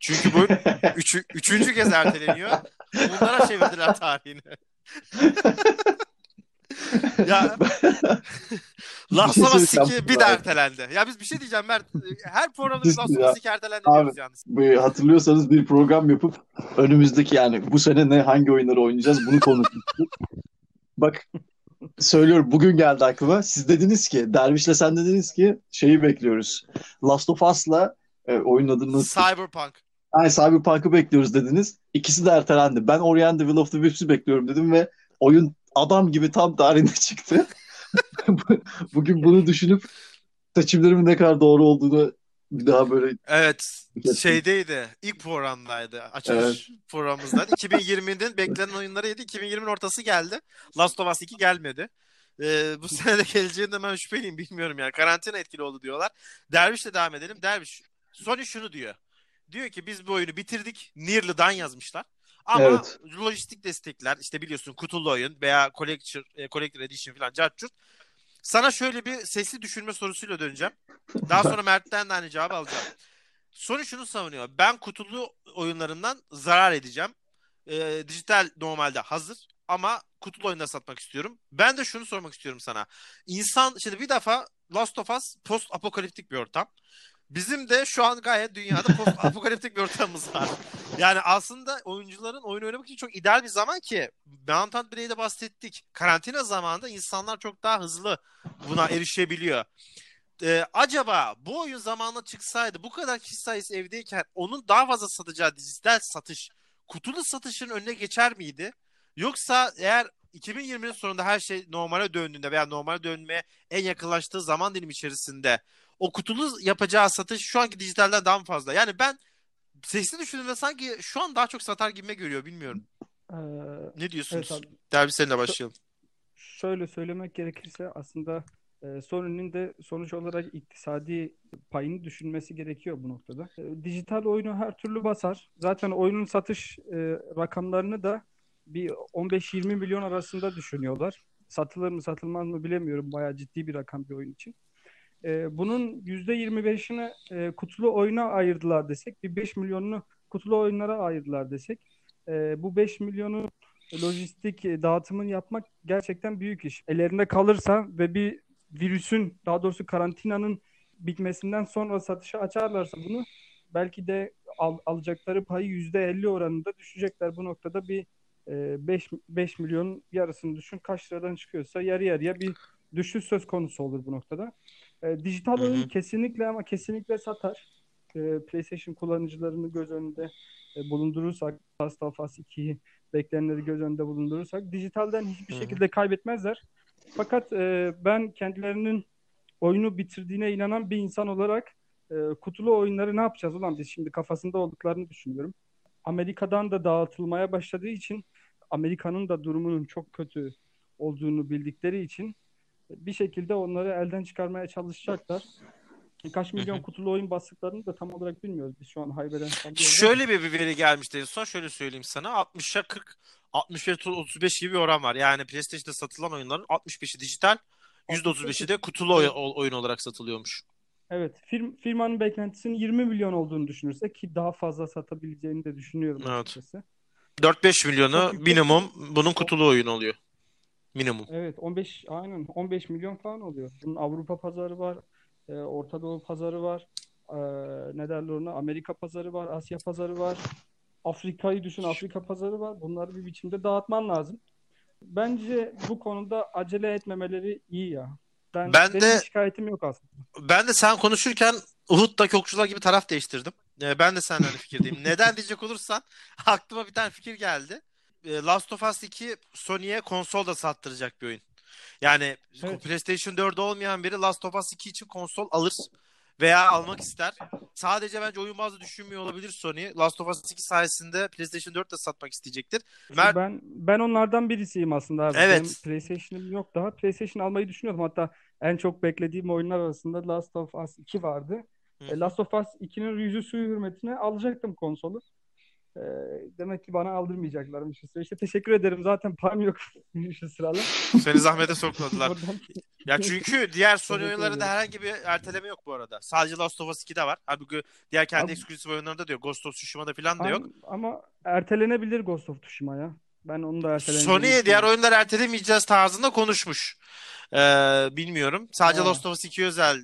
Çünkü bu üçü, üçüncü kez erteleniyor. Bunlara çevirdiler tarihini. ya Last of Us söyleyeceğim. 2 bir de ertelendi. Ya biz bir şey diyeceğim Mert. Her programda Last of Ya, Us 2 ertelendi abi. diyoruz yalnız. Bu- hatırlıyorsanız bir program yapıp önümüzdeki yani bu sene ne hangi oyunları oynayacağız bunu konuşmuştuk. Bak söylüyorum bugün geldi aklıma. Siz dediniz ki Derviş'le sen dediniz ki şeyi bekliyoruz. Last of Us'la e, oyunun adını nasıl? Cyberpunk. Ay Cyberpunk'ı bekliyoruz dediniz. İkisi de ertelendi. Ben Ori and the Will of the Wisps'i bekliyorum dedim ve oyun adam gibi tam tarihinde çıktı. Bugün bunu düşünüp seçimlerimin ne kadar doğru olduğunu bir daha böyle Evet. Şeydeydi. İlk programdaydı. Açılış programımızdaydı. 2020'nin beklenen oyunları yedi. 2020'nin ortası geldi. Last of Us 2 gelmedi. Ee, bu sene de geleceğinden ben şüpheliyim bilmiyorum yani. Karantina etkili oldu diyorlar. Derviş'le devam edelim. Derviş Sony şunu diyor. Diyor ki biz bu oyunu bitirdik. Nearly'dan yazmışlar. Ama Evet. lojistik destekler işte biliyorsun kutulu oyun veya collector, e, collector edition falan cartçurt. Sana şöyle bir sesli düşünme sorusuyla döneceğim. Daha sonra Mert'ten de aynı cevabı alacağım. Sony şunu savunuyor. Ben kutulu oyunlarından zarar edeceğim. Ee, dijital normalde hazır ama kutulu oyunda satmak istiyorum. Ben de şunu sormak istiyorum sana. İnsan şimdi bir defa Last of Us post apokaliptik bir ortam. Bizim de şu an gayet dünyada post apokaliptik bir ortamımız var. Yani aslında oyuncuların oyun oynamak için çok ideal bir zaman ki Mountain Blade'de bahsettik. Karantina zamanında insanlar çok daha hızlı buna erişebiliyor. Ee, acaba bu oyun zamanla çıksaydı bu kadar kişi sayısı evdeyken onun daha fazla satacağı dijital satış kutulu satışın önüne geçer miydi? Yoksa eğer 2020'nin sonunda her şey normale döndüğünde veya normale dönmeye en yakınlaştığı zaman dilimi içerisinde o kutulu yapacağı satış şu anki dijitalden daha mı fazla? Yani ben sesli düşündüğümde sanki şu an daha çok satar gibime görüyor bilmiyorum. Ee, Ne diyorsunuz? evet abi. Derbi seninle başlayalım. Şöyle söylemek gerekirse aslında e, Sony'nin de sonuç olarak iktisadi payını düşünmesi gerekiyor bu noktada. E, dijital oyunu her türlü basar. Zaten oyunun satış e, rakamlarını da bir 15-20 milyon arasında düşünüyorlar. Satılır mı satılmaz mı bilemiyorum. Bayağı ciddi bir rakam bir oyun için. E, bunun %25'ini e, kutulu oyuna ayırdılar desek, bir 5 milyonunu kutulu oyunlara ayırdılar desek, e, bu 5 milyonu lojistik e, dağıtımını yapmak gerçekten büyük iş. Ellerinde kalırsa ve bir virüsün daha doğrusu karantinanın bitmesinden sonra satışa açarlarsa bunu belki de al- alacakları payı %50 oranında düşecekler. Bu noktada bir 5 5 milyon yarısını düşün. Kaç liradan çıkıyorsa yarı yarıya bir düşüş söz konusu olur bu noktada. E, dijital oyun kesinlikle ama kesinlikle satar. E, PlayStation kullanıcılarını göz önünde e, bulundurursak Last of Us 2'yi beklenenleri göz önünde bulundurursak dijitalden hiçbir Hı hı. şekilde kaybetmezler. Fakat e, ben kendilerinin oyunu bitirdiğine inanan bir insan olarak e, kutulu oyunları ne yapacağız ulan biz şimdi kafasında olduklarını düşünüyorum. Amerika'dan da dağıtılmaya başladığı için Amerika'nın da durumunun çok kötü olduğunu bildikleri için bir şekilde onları elden çıkarmaya çalışacaklar. Kaç milyon kutulu oyun bastıklarını da tam olarak bilmiyoruz. Biz şu an haybeden. Şöyle bir bir veri gelmişti en son. Şöyle söyleyeyim sana. 60'a 40, 65 35 gibi bir oran var. Yani PlayStation'da satılan oyunların 65'i dijital, %35'i de kutulu oy- oyun olarak satılıyormuş. Evet, firm, firmanın beklentisinin 20 milyon olduğunu düşünürsek ki daha fazla satabileceğini de düşünüyorum Evet. açıkçası. 4-5 milyonu minimum bunun kutulu oyun oluyor. Minimum. Evet, 15 aynen 15 milyon falan oluyor. Bunun Avrupa pazarı var, e, Orta Doğu pazarı var, e, ne derler ona? Amerika pazarı var, Asya pazarı var. Afrika'yı düşün, Afrika pazarı var. Bunları bir biçimde dağıtman lazım. Bence bu konuda acele etmemeleri iyi ya. Ben, Ben benim de- şikayetim yok aslında. Ben de sen konuşurken Uhud'daki okçular gibi taraf değiştirdim. Ee, ben de seninle aynı fikirdeyim. Neden diyecek olursan aklıma bir tane fikir geldi. Ee, Last of Us 2 Sony'ye konsol da sattıracak bir oyun. Yani Evet. PlayStation 4 olmayan biri Last of Us 2 için konsol alır veya almak ister. Sadece bence oyun bazlı düşünmüyor olabilir Sony. Last of Us 2 sayesinde PlayStation 4 de satmak isteyecektir. Mert Ben ben onlardan birisiyim aslında abi. Evet. Benim PlayStation'ım yok daha. PlayStation almayı düşünüyordum. Hatta en çok beklediğim oyunlar arasında Last of Us 2 vardı. Hı. E, Last of Us 2'nin yüzü suyu hürmetine alacaktım konsolu. E, demek ki bana aldırmayacaklarmış. İşte teşekkür ederim. Zaten param yok şu sıralar. seni zahmete sokmadılar. Buradan- Ya çünkü diğer Sony oyunlarında ederim. herhangi bir erteleme yok bu arada. Sadece Last of Us 2'de var. Halbuki diğer kendi Abi- eksklusif oyunlarında diyor. Ghost of Tsushima'da falan da yok. Ama ertelenebilir Ghost of Tsushima ya. Ben onu da Sony diğer oyunları ertelemeyeceğiz tarzında konuşmuş. Ee, bilmiyorum. Sadece Ha. Last of Us 2 özel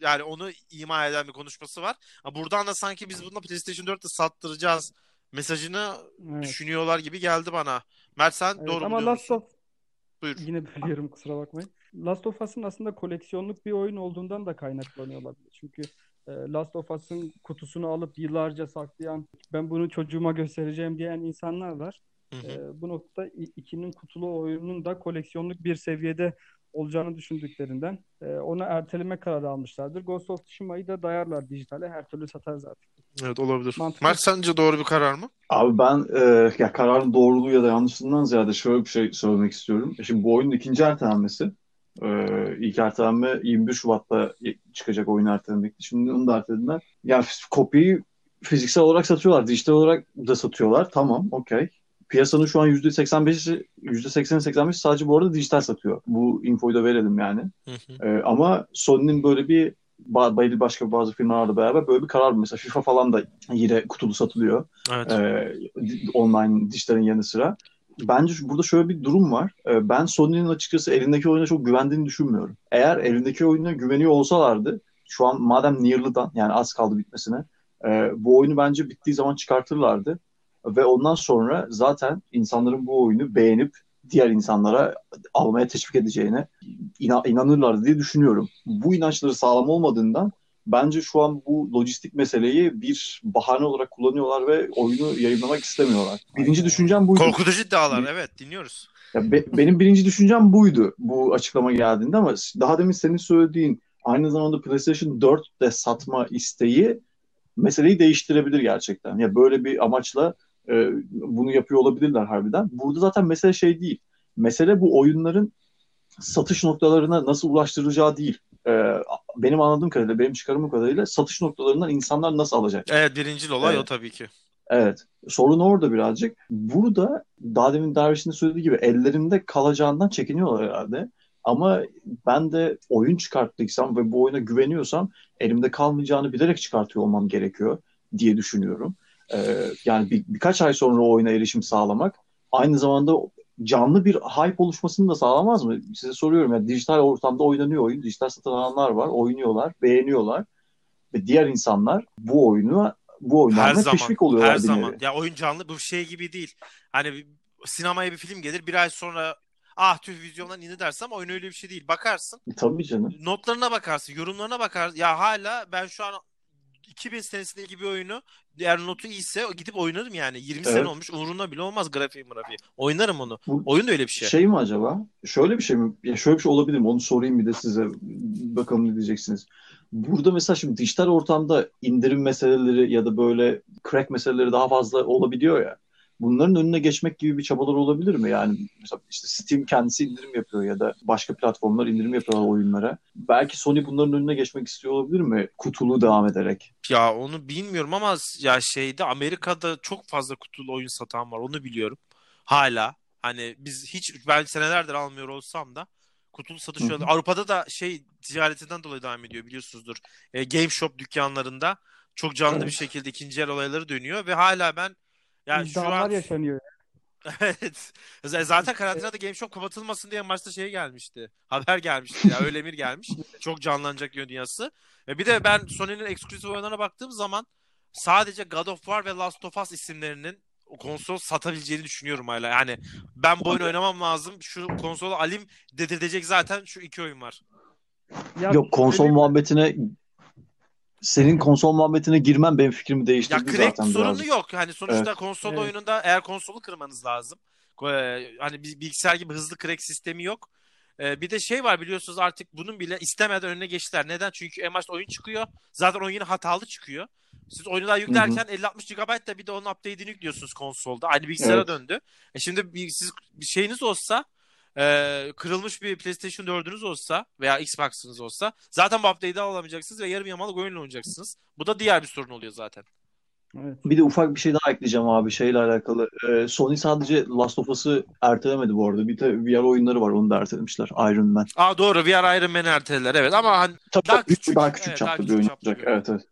yani onu ima eden bir konuşması var. Buradan da sanki biz bunu PlayStation 4'te sattıracağız mesajını Evet. düşünüyorlar gibi geldi bana. Mert sen Evet, doğru ama Last of Buyur. Yine bölüyorum kusura bakmayın. Last of Us'ın aslında koleksiyonluk bir oyun olduğundan da kaynaklanıyor olabilir. Çünkü e, Last of Us'ın kutusunu alıp yıllarca saklayan, ben bunu çocuğuma göstereceğim diyen insanlar var. Hı hı. E, bu noktada ikinin kutulu oyunun da koleksiyonluk bir seviyede olacağını düşündüklerinden e, onu erteleme kararı almışlardır. Ghost of Tsushima'yı da dayarlar dijitale her türlü satar zaten. Evet olabilir. Mantıklı. Mert sence doğru bir karar mı? Abi ben e, ya kararın doğruluğu ya da yanlışlığından ziyade şöyle bir şey söylemek istiyorum. E Şimdi bu oyunun ikinci ertelenmesi Ee, ilk ertelenme 21 Şubat'ta çıkacak oyun ertelenmekti. Şimdi onu da ertelediler. Yani kopyayı fiziksel olarak satıyorlar. Dijital olarak da satıyorlar. Tamam, okey. Piyasanın şu an %85'i %80'i 85 sadece bu arada dijital satıyor. Bu infoyu da verelim yani. Hı hı. Ee, ama Sony'nin böyle bir ba- başka bazı firmalarla beraber böyle bir karar mesela FIFA falan da yine kutulu satılıyor. Evet. Ee, online dijitalin yanı sıra. Bence burada şöyle bir durum var. Ee, ben Sony'nin açıkçası elindeki oyuna çok güvendiğini düşünmüyorum. Eğer elindeki oyuna güveniyor olsalardı şu an madem Nearly'dan yani az kaldı bitmesine e, bu oyunu bence bittiği zaman çıkartırlardı. Ve ondan sonra zaten insanların bu oyunu beğenip diğer insanlara almaya teşvik edeceğine ina- inanırlardı diye düşünüyorum. Bu inançları sağlam olmadığından bence şu an bu lojistik meseleyi bir bahane olarak kullanıyorlar ve oyunu yayınlamak istemiyorlar. Birinci düşüncem buydu. Korkutucu iddialar evet dinliyoruz. Ya be- benim birinci düşüncem buydu bu açıklama geldiğinde ama daha demin senin söylediğin aynı zamanda PlayStation 4 de satma isteği meseleyi değiştirebilir gerçekten. Ya böyle bir amaçla e, bunu yapıyor olabilirler harbiden. Burada zaten mesele şey değil. Mesele bu oyunların satış noktalarına nasıl ulaştıracağı değil. E, benim anladığım kadarıyla, benim çıkarımım kadarıyla satış noktalarından insanlar nasıl alacak? Evet birincil olay Evet. o tabii ki. Evet. Sorun orada birazcık. Burada daha demin Derviş'in de söylediği gibi ellerinde kalacağından çekiniyorlar herhalde. Ama ben de oyun çıkarttıysam ve bu oyuna güveniyorsam elimde kalmayacağını bilerek çıkartıyor olmam gerekiyor diye düşünüyorum. Ee, yani bir, birkaç ay sonra o oyuna erişim sağlamak aynı zamanda canlı bir hype oluşmasını da sağlamaz mı? Size soruyorum ya dijital ortamda oynanıyor oyun. Dijital satın alanlar var, oynuyorlar, beğeniyorlar. Ve diğer insanlar bu oyunu bu Her oyunlardan zaman. teşvik oluyorlar Her zaman. nevi. Ya oyun canlı bu şey gibi değil. Hani sinemaya bir film gelir bir ay sonra ah tüh vizyondan indi dersem oyun öyle bir şey değil. Bakarsın Tabii canım. notlarına bakarsın, yorumlarına bakarsın. Ya hala ben şu an 2000 senesindeki bir oyunu eğer notu iyiyse gidip oynarım yani. 20 sene Evet. olmuş umurumda bile olmaz grafiği grafiği. Oynarım onu. Bu- Oyun da öyle bir şey. Şey mi acaba? Şöyle bir şey mi? Ya şöyle bir şey olabilir mi? Onu sorayım bir de size. Bakalım ne diyeceksiniz. Burada mesela şimdi dijital ortamda indirim meseleleri ya da böyle crack meseleleri daha fazla olabiliyor ya. Bunların önüne geçmek gibi bir çabalar olabilir mi? Yani mesela işte Steam kendisi indirim yapıyor ya da başka platformlar indirim yapıyorlar oyunlara. Belki Sony bunların önüne geçmek istiyor olabilir mi? Kutulu devam ederek. Ya onu bilmiyorum ama ya şeyde Amerika'da çok fazla kutulu oyun satan var. Onu biliyorum. Hala. Hani biz hiç ben senelerdir almıyor olsam da kutulu satış Hı hı. yolu- Avrupa'da da şey ticaretinden dolayı devam ediyor biliyorsunuzdur. E, Game Shop dükkanlarında çok canlı bir Evet. şekilde ikinci el olayları dönüyor ve hala ben yani şu İddialar an yaşanıyor. Evet. Zaten karantinada Game Shop kapatılmasın diye maçta şey gelmişti. Haber gelmişti ya. Öyle emir gelmiş. Çok canlanacak diyor dünyası. Ve bir de ben Sony'nin eksklusif oyunlarına baktığım zaman sadece God of War ve Last of Us isimlerinin o konsol satabileceğini düşünüyorum hala. Yani ben bu oyunu oynamam lazım. Şu konsolu alayım dedirtecek zaten şu iki oyun var. Ya Yok konsol benim- muhabbetine senin konsol muhabbetine girmen benim fikrimi Ya değiştirdi crack zaten sorunu birazcık. yok. Hani sonuçta Evet. konsol Evet. oyununda eğer konsolu kırmanız lazım. Ee, Hani bir bilgisayar gibi hızlı crack sistemi yok. Ee, Bir de şey var biliyorsunuz artık bunun bile istemeden önüne geçtiler. Neden? Çünkü en başta oyun çıkıyor. Zaten oyun yine hatalı çıkıyor. Siz oyunu daha yüklerken 50-60 GB da bir de onun update'ini yüklüyorsunuz konsolda. Aynı bilgisayara Evet. döndü. E şimdi bir, siz bir şeyiniz olsa e, kırılmış bir PlayStation 4'ünüz olsa veya Xbox'ınız olsa zaten bu update'i alamayacaksınız ve yarım yamalak oyunla oynayacaksınız. Bu da diğer bir sorun oluyor zaten. Evet. Bir de ufak bir şey daha ekleyeceğim abi şeyle alakalı. Ee, Sony sadece Last of Us'ı ertelemedi bu arada. Bir de VR oyunları var onu da ertelemişler. Iron Man. Aa doğru VR Iron Man'i ertelediler evet ama hani Tabii Daha küçük, küçük. daha küçük Evet, daha bir oyun olacak. Evet evet.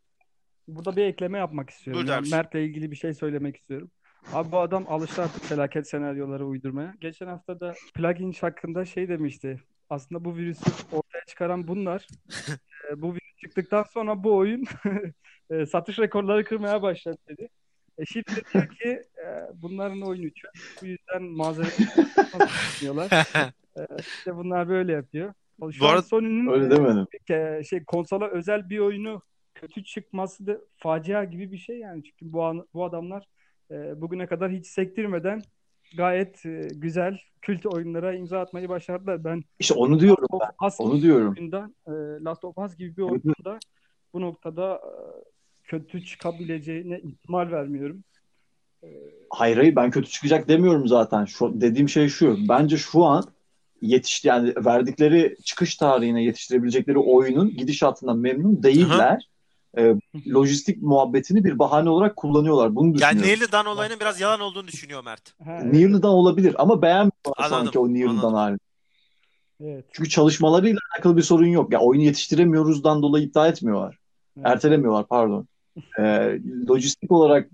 Burada bir ekleme yapmak istiyorum. Buyur Yani. Mert'le ilgili bir şey söylemek istiyorum. Abi bu adam alıştı artık felaket senaryoları uydurmaya. Geçen hafta da plugin hakkında şey demişti. Aslında bu virüsü ortaya çıkaran bunlar. E, bu virüs çıktıktan sonra bu oyun e, satış rekorları kırmaya başladı dedi. E şimdi de diyor ki e, bunların oyunu çöp. Bu yüzden malzeme yapmıyorlar. İşte bunlar böyle yapıyor. Şu Bu arada- Sony'nin Öyle demedim. e, şey konsola özel bir oyunu kötü çıkması da facia gibi bir şey yani çünkü bu an- bu adamlar e, bugüne kadar hiç sektirmeden gayet e, güzel kült oyunlara imza atmayı başardılar. Ben İşte onu diyorum Last ben. of Us Onu diyorum. oyundan, e, Last of Us gibi bir oyunda bu noktada e, kötü çıkabileceğine ihtimal vermiyorum. Hayır hayır ben kötü çıkacak demiyorum zaten. Şu, dediğim şey şu. Bence şu an yetişti yani verdikleri çıkış tarihine yetiştirebilecekleri oyunun gidişatından memnun değiller. E, lojistik muhabbetini bir bahane olarak kullanıyorlar. Bunu Yani düşünüyorum. Nearly Done olayının biraz yalan olduğunu düşünüyor Mert. Ha, Nearly'dan olabilir ama beğenmiyorlar Anladım, sanki o Nearly'dan anladım. halini. evet. Çünkü çalışmalarıyla alakalı bir sorun yok. Ya oyunu yetiştiremiyoruzdan dolayı iddia etmiyorlar. Evet. Ertelemiyorlar pardon. Ee, lojistik olarak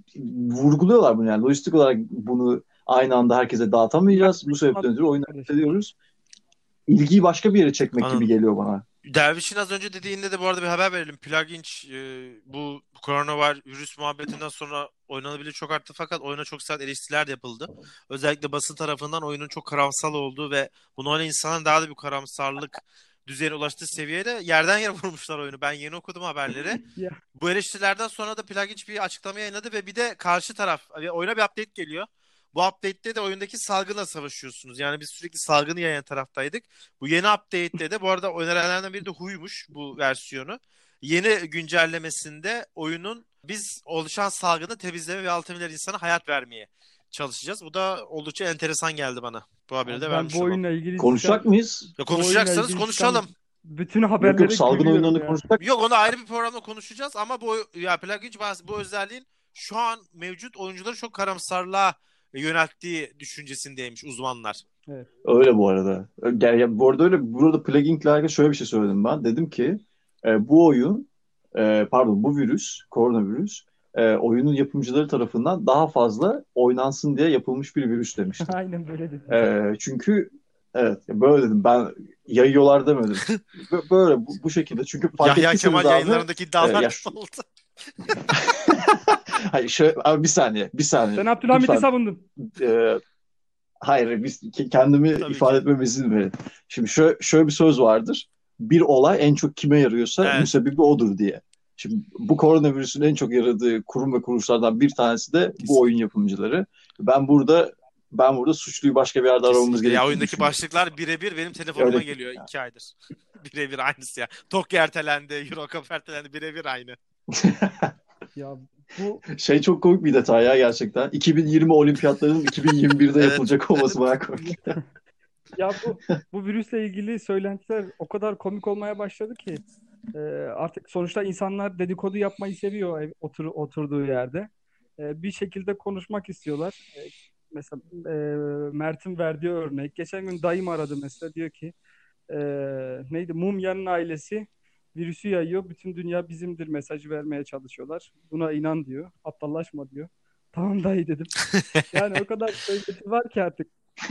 vurguluyorlar bunu yani. Lojistik olarak bunu aynı anda herkese dağıtamayacağız. Bu sebepten ötürü oyunu erteliyoruz. İlgiyi başka bir yere çekmek Anladım. gibi geliyor bana. Derviş'in az önce dediğinde de bu arada bir haber verelim. Plugin e, bu koronavirüs muhabbetinden sonra oynanabilir çok arttı fakat oyuna çok sert eleştiriler de yapıldı. Özellikle basın tarafından oyunun çok karamsal olduğu ve bunu oynayan insanların daha da bir karamsarlık düzeyine ulaştığı seviyede yerden yere vurmuşlar oyunu. Ben yeni okudum haberleri. Bu eleştirilerden sonra da Plugin bir açıklama yayınladı ve bir de karşı taraf oyuna bir update geliyor. Bu update'te de oyundaki salgınla savaşıyorsunuz. Yani biz sürekli salgını yayan taraftaydık. Bu yeni update'te de bu arada önerilenlerden biri de Huy'muş bu versiyonu. Yeni güncellemesinde oyunun biz oluşan salgını temizleme ve 6 milyar insana hayat vermeye çalışacağız. Bu da oldukça enteresan geldi bana. Bu haberi de ben vermiş bu olalım. oyunla ilgili Konuşacak çıkan mıyız? Ya konuşacaksanız ilgili konuşalım. bütün Yok haberleri yok salgın görüyorum oyunlarını ya. konuşacak. Yok onu ayrı bir programda konuşacağız ama bu ya Plugin bu özelliğin şu an mevcut oyuncuları çok karamsarlığa yönelttiği düşüncesindeymiş uzmanlar. Öyle bu arada. Yani, ya bu arada öyle. Burada plugin ile alakalı şöyle bir şey söyledim ben. Dedim ki e, bu oyun e, pardon bu virüs, koronavirüs e, oyunun yapımcıları tarafından daha fazla oynansın diye yapılmış bir virüs demiştim. Aynen böyle dedim. E, çünkü evet böyle dedim. Ben yayıyorlar demedim. Bö- Böyle bu, bu şekilde. Çünkü fark Yahya ettiyseniz Kemal abi- yayınlarındaki iddialar e, ya oldu. Hayır şöyle, abi bir saniye, bir saniye. Sen Abdülhamit'i savundun. Ee, hayır biz ke- kendimi Tabii ifade ki. etmeme izin verin. Şimdi şöyle, şöyle bir söz vardır. Bir olay en çok kime yarıyorsa Evet. müsebbibi odur diye. Şimdi bu koronavirüsün en çok yaradığı kurum ve kuruluşlardan bir tanesi de Kesinlikle. bu oyun yapımcıları. Ben burada ben burada suçluyu başka bir yerde aramamız Kesinlikle. Ya oyundaki başlıklar birebir benim telefonuma Öyle. geliyor iki aydır. birebir aynısı ya. Tokyo ertelendi, Euro Cup ertelendi birebir aynı. Ya bu Şey çok komik bir detay ya gerçekten. 2020 olimpiyatlarının 2021'de Evet. yapılacak olması bayağı komik. ya bu bu virüsle ilgili söylentiler o kadar komik olmaya başladı ki e, artık sonuçta insanlar dedikodu yapmayı seviyor ev, otur, oturduğu yerde. E, bir şekilde konuşmak istiyorlar. E, mesela e, Mert'in verdiği örnek. Geçen gün dayım aradı mesela diyor ki e, neydi Mumya'nın ailesi virüsü yayıyor. Bütün dünya bizimdir mesajı vermeye çalışıyorlar. Buna inan diyor. Aptallaşma diyor. Tamam dayı dedim. Yani o kadar söylenti var ki artık.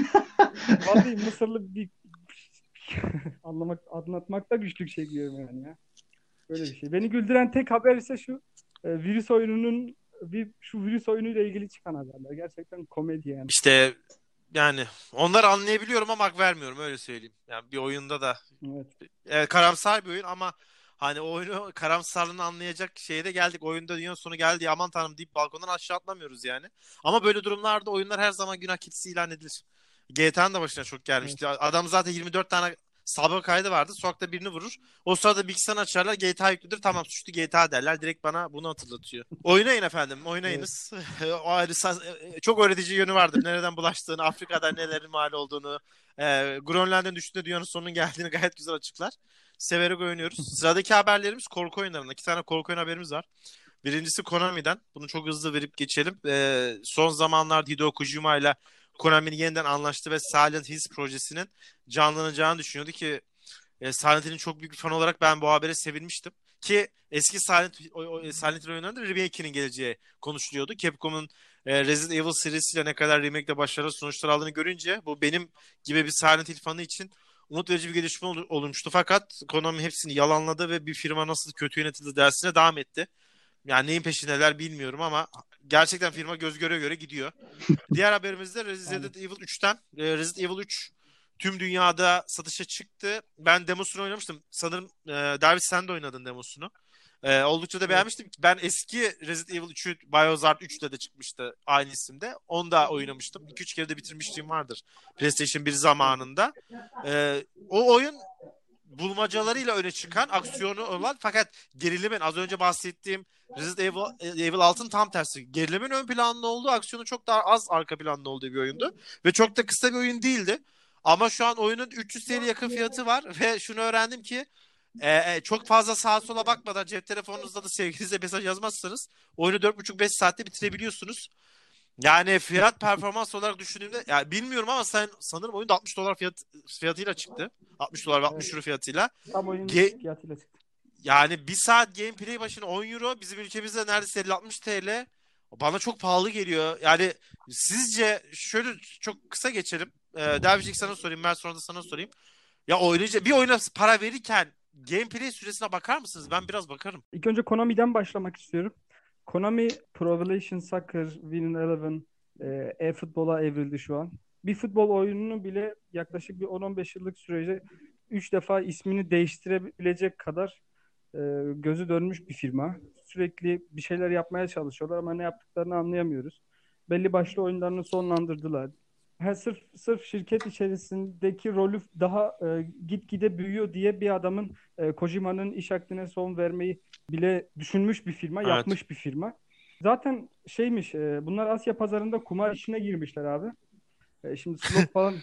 Vallahi Mısırlı bir anlamak, anlatmakta güçlük çekiyorum yani ya. Böyle bir şey. Beni güldüren tek haber ise şu e, virüs oyununun bir şu virüs oyunuyla ilgili çıkan haberler. Gerçekten komedi yani. İşte yani onları anlayabiliyorum ama hak vermiyorum öyle söyleyeyim. Yani bir oyunda da Evet. evet, karamsar bir oyun ama hani oyunu karamsarlığını anlayacak şeye de geldik. Oyunda dünyanın sonu geldi aman tanrım deyip balkondan aşağı atlamıyoruz yani. Ama böyle durumlarda oyunlar her zaman günah keçisi ilan edilir. GTA'nın da başına çok gelmişti. Adam zaten 24 tane sabıka kaydı vardı. Sokakta birini vurur. O sırada bilgisayarını açarlar. GTA yüklüdür. Tamam suçlu GTA derler. Direkt bana bunu hatırlatıyor. Oynayın efendim. Oynayınız. o ayrı çok öğretici yönü vardır. Nereden bulaştığını, Afrika'da nelerin mal olduğunu, e, Grönland'ın düştüğünde dünyanın sonunun geldiğini gayet güzel açıklar. Severek oynuyoruz. Sıradaki haberlerimiz korku oyunlarında. İki tane korku oyun haberimiz var. Birincisi Konami'den. Bunu çok hızlı verip geçelim. E, son zamanlarda Hideo Kojima ile Konami'nin yeniden anlaştı ve Silent Hills projesinin canlanacağını düşünüyordu ki e, Silent Hill'in çok büyük bir fan olarak ben bu habere sevinmiştim. Ki eski Silent, o, Silent Hill oyunlarında remake'inin geleceği konuşuluyordu. Capcom'un e, Resident Evil serisiyle ne kadar remake'de başarılı sonuçlar aldığını görünce bu benim gibi bir Silent Hill fanı için umut verici bir gelişme ol, olmuştu. Fakat Konami hepsini yalanladı ve bir firma nasıl kötü yönetildi dersine devam etti. Yani neyin peşindeler bilmiyorum ama gerçekten firma göz göre göre gidiyor. Diğer haberimizde Resident Evil 3'ten. E, Resident Evil 3 tüm dünyada satışa çıktı. Ben demosunu oynamıştım. Sanırım e, David sen de oynadın demosunu. E, oldukça da beğenmiştim. Ben eski Resident Evil 3'ü Biohazard 3'te de çıkmıştı aynı isimde. Onu da oynamıştım. 2-3 kere de bitirmişliğim vardır. PlayStation 1 zamanında. E, o oyun bulmacalarıyla öne çıkan aksiyonu olan fakat gerilimin az önce bahsettiğim Resident Evil, Evil 6'ın tam tersi. Gerilimin ön planlı olduğu, aksiyonu çok daha az arka planlı olduğu bir oyundu. Ve çok da kısa bir oyun değildi. Ama şu an oyunun 300 TL yakın fiyatı var ve şunu öğrendim ki e, e, çok fazla sağa sola bakmadan cep telefonunuzda da sevgilinize mesaj yazmazsanız oyunu 4,5-5 saatte bitirebiliyorsunuz. Yani fiyat performans olarak düşündüğümde yani bilmiyorum ama sen sanırım oyunda 60 dolar fiyat fiyatıyla çıktı. 60 dolar ve 60 euro fiyatıyla. Tam oyunun Ge- fiyatıyla çıktı. Yani bir saat gameplay başına 10 euro bizim ülkemizde neredeyse 50-60 TL. Bana çok pahalı geliyor. Yani sizce şöyle çok kısa geçelim. Ee, Dervişik sana sorayım ben sonra da sana sorayım. Ya oynayınca bir oyuna para verirken gameplay süresine bakar mısınız? Ben biraz bakarım. İlk önce Konami'den başlamak istiyorum. Konami Pro Evolution Soccer, Winning Eleven, e, e-futbola evrildi şu an. Bir futbol oyununu bile yaklaşık bir 10-15 yıllık sürece 3 defa ismini değiştirebilecek kadar e, gözü dönmüş bir firma. Sürekli bir şeyler yapmaya çalışıyorlar ama ne yaptıklarını anlayamıyoruz. Belli başlı oyunlarını sonlandırdılar. Ha, sırf, sırf şirket içerisindeki rolü daha e, gitgide büyüyor diye bir adamın e, Kojima'nın iş akdine son vermeyi bile düşünmüş bir firma, Evet. yapmış bir firma. Zaten şeymiş, e, bunlar Asya pazarında kumar işine girmişler abi. E, şimdi slot falan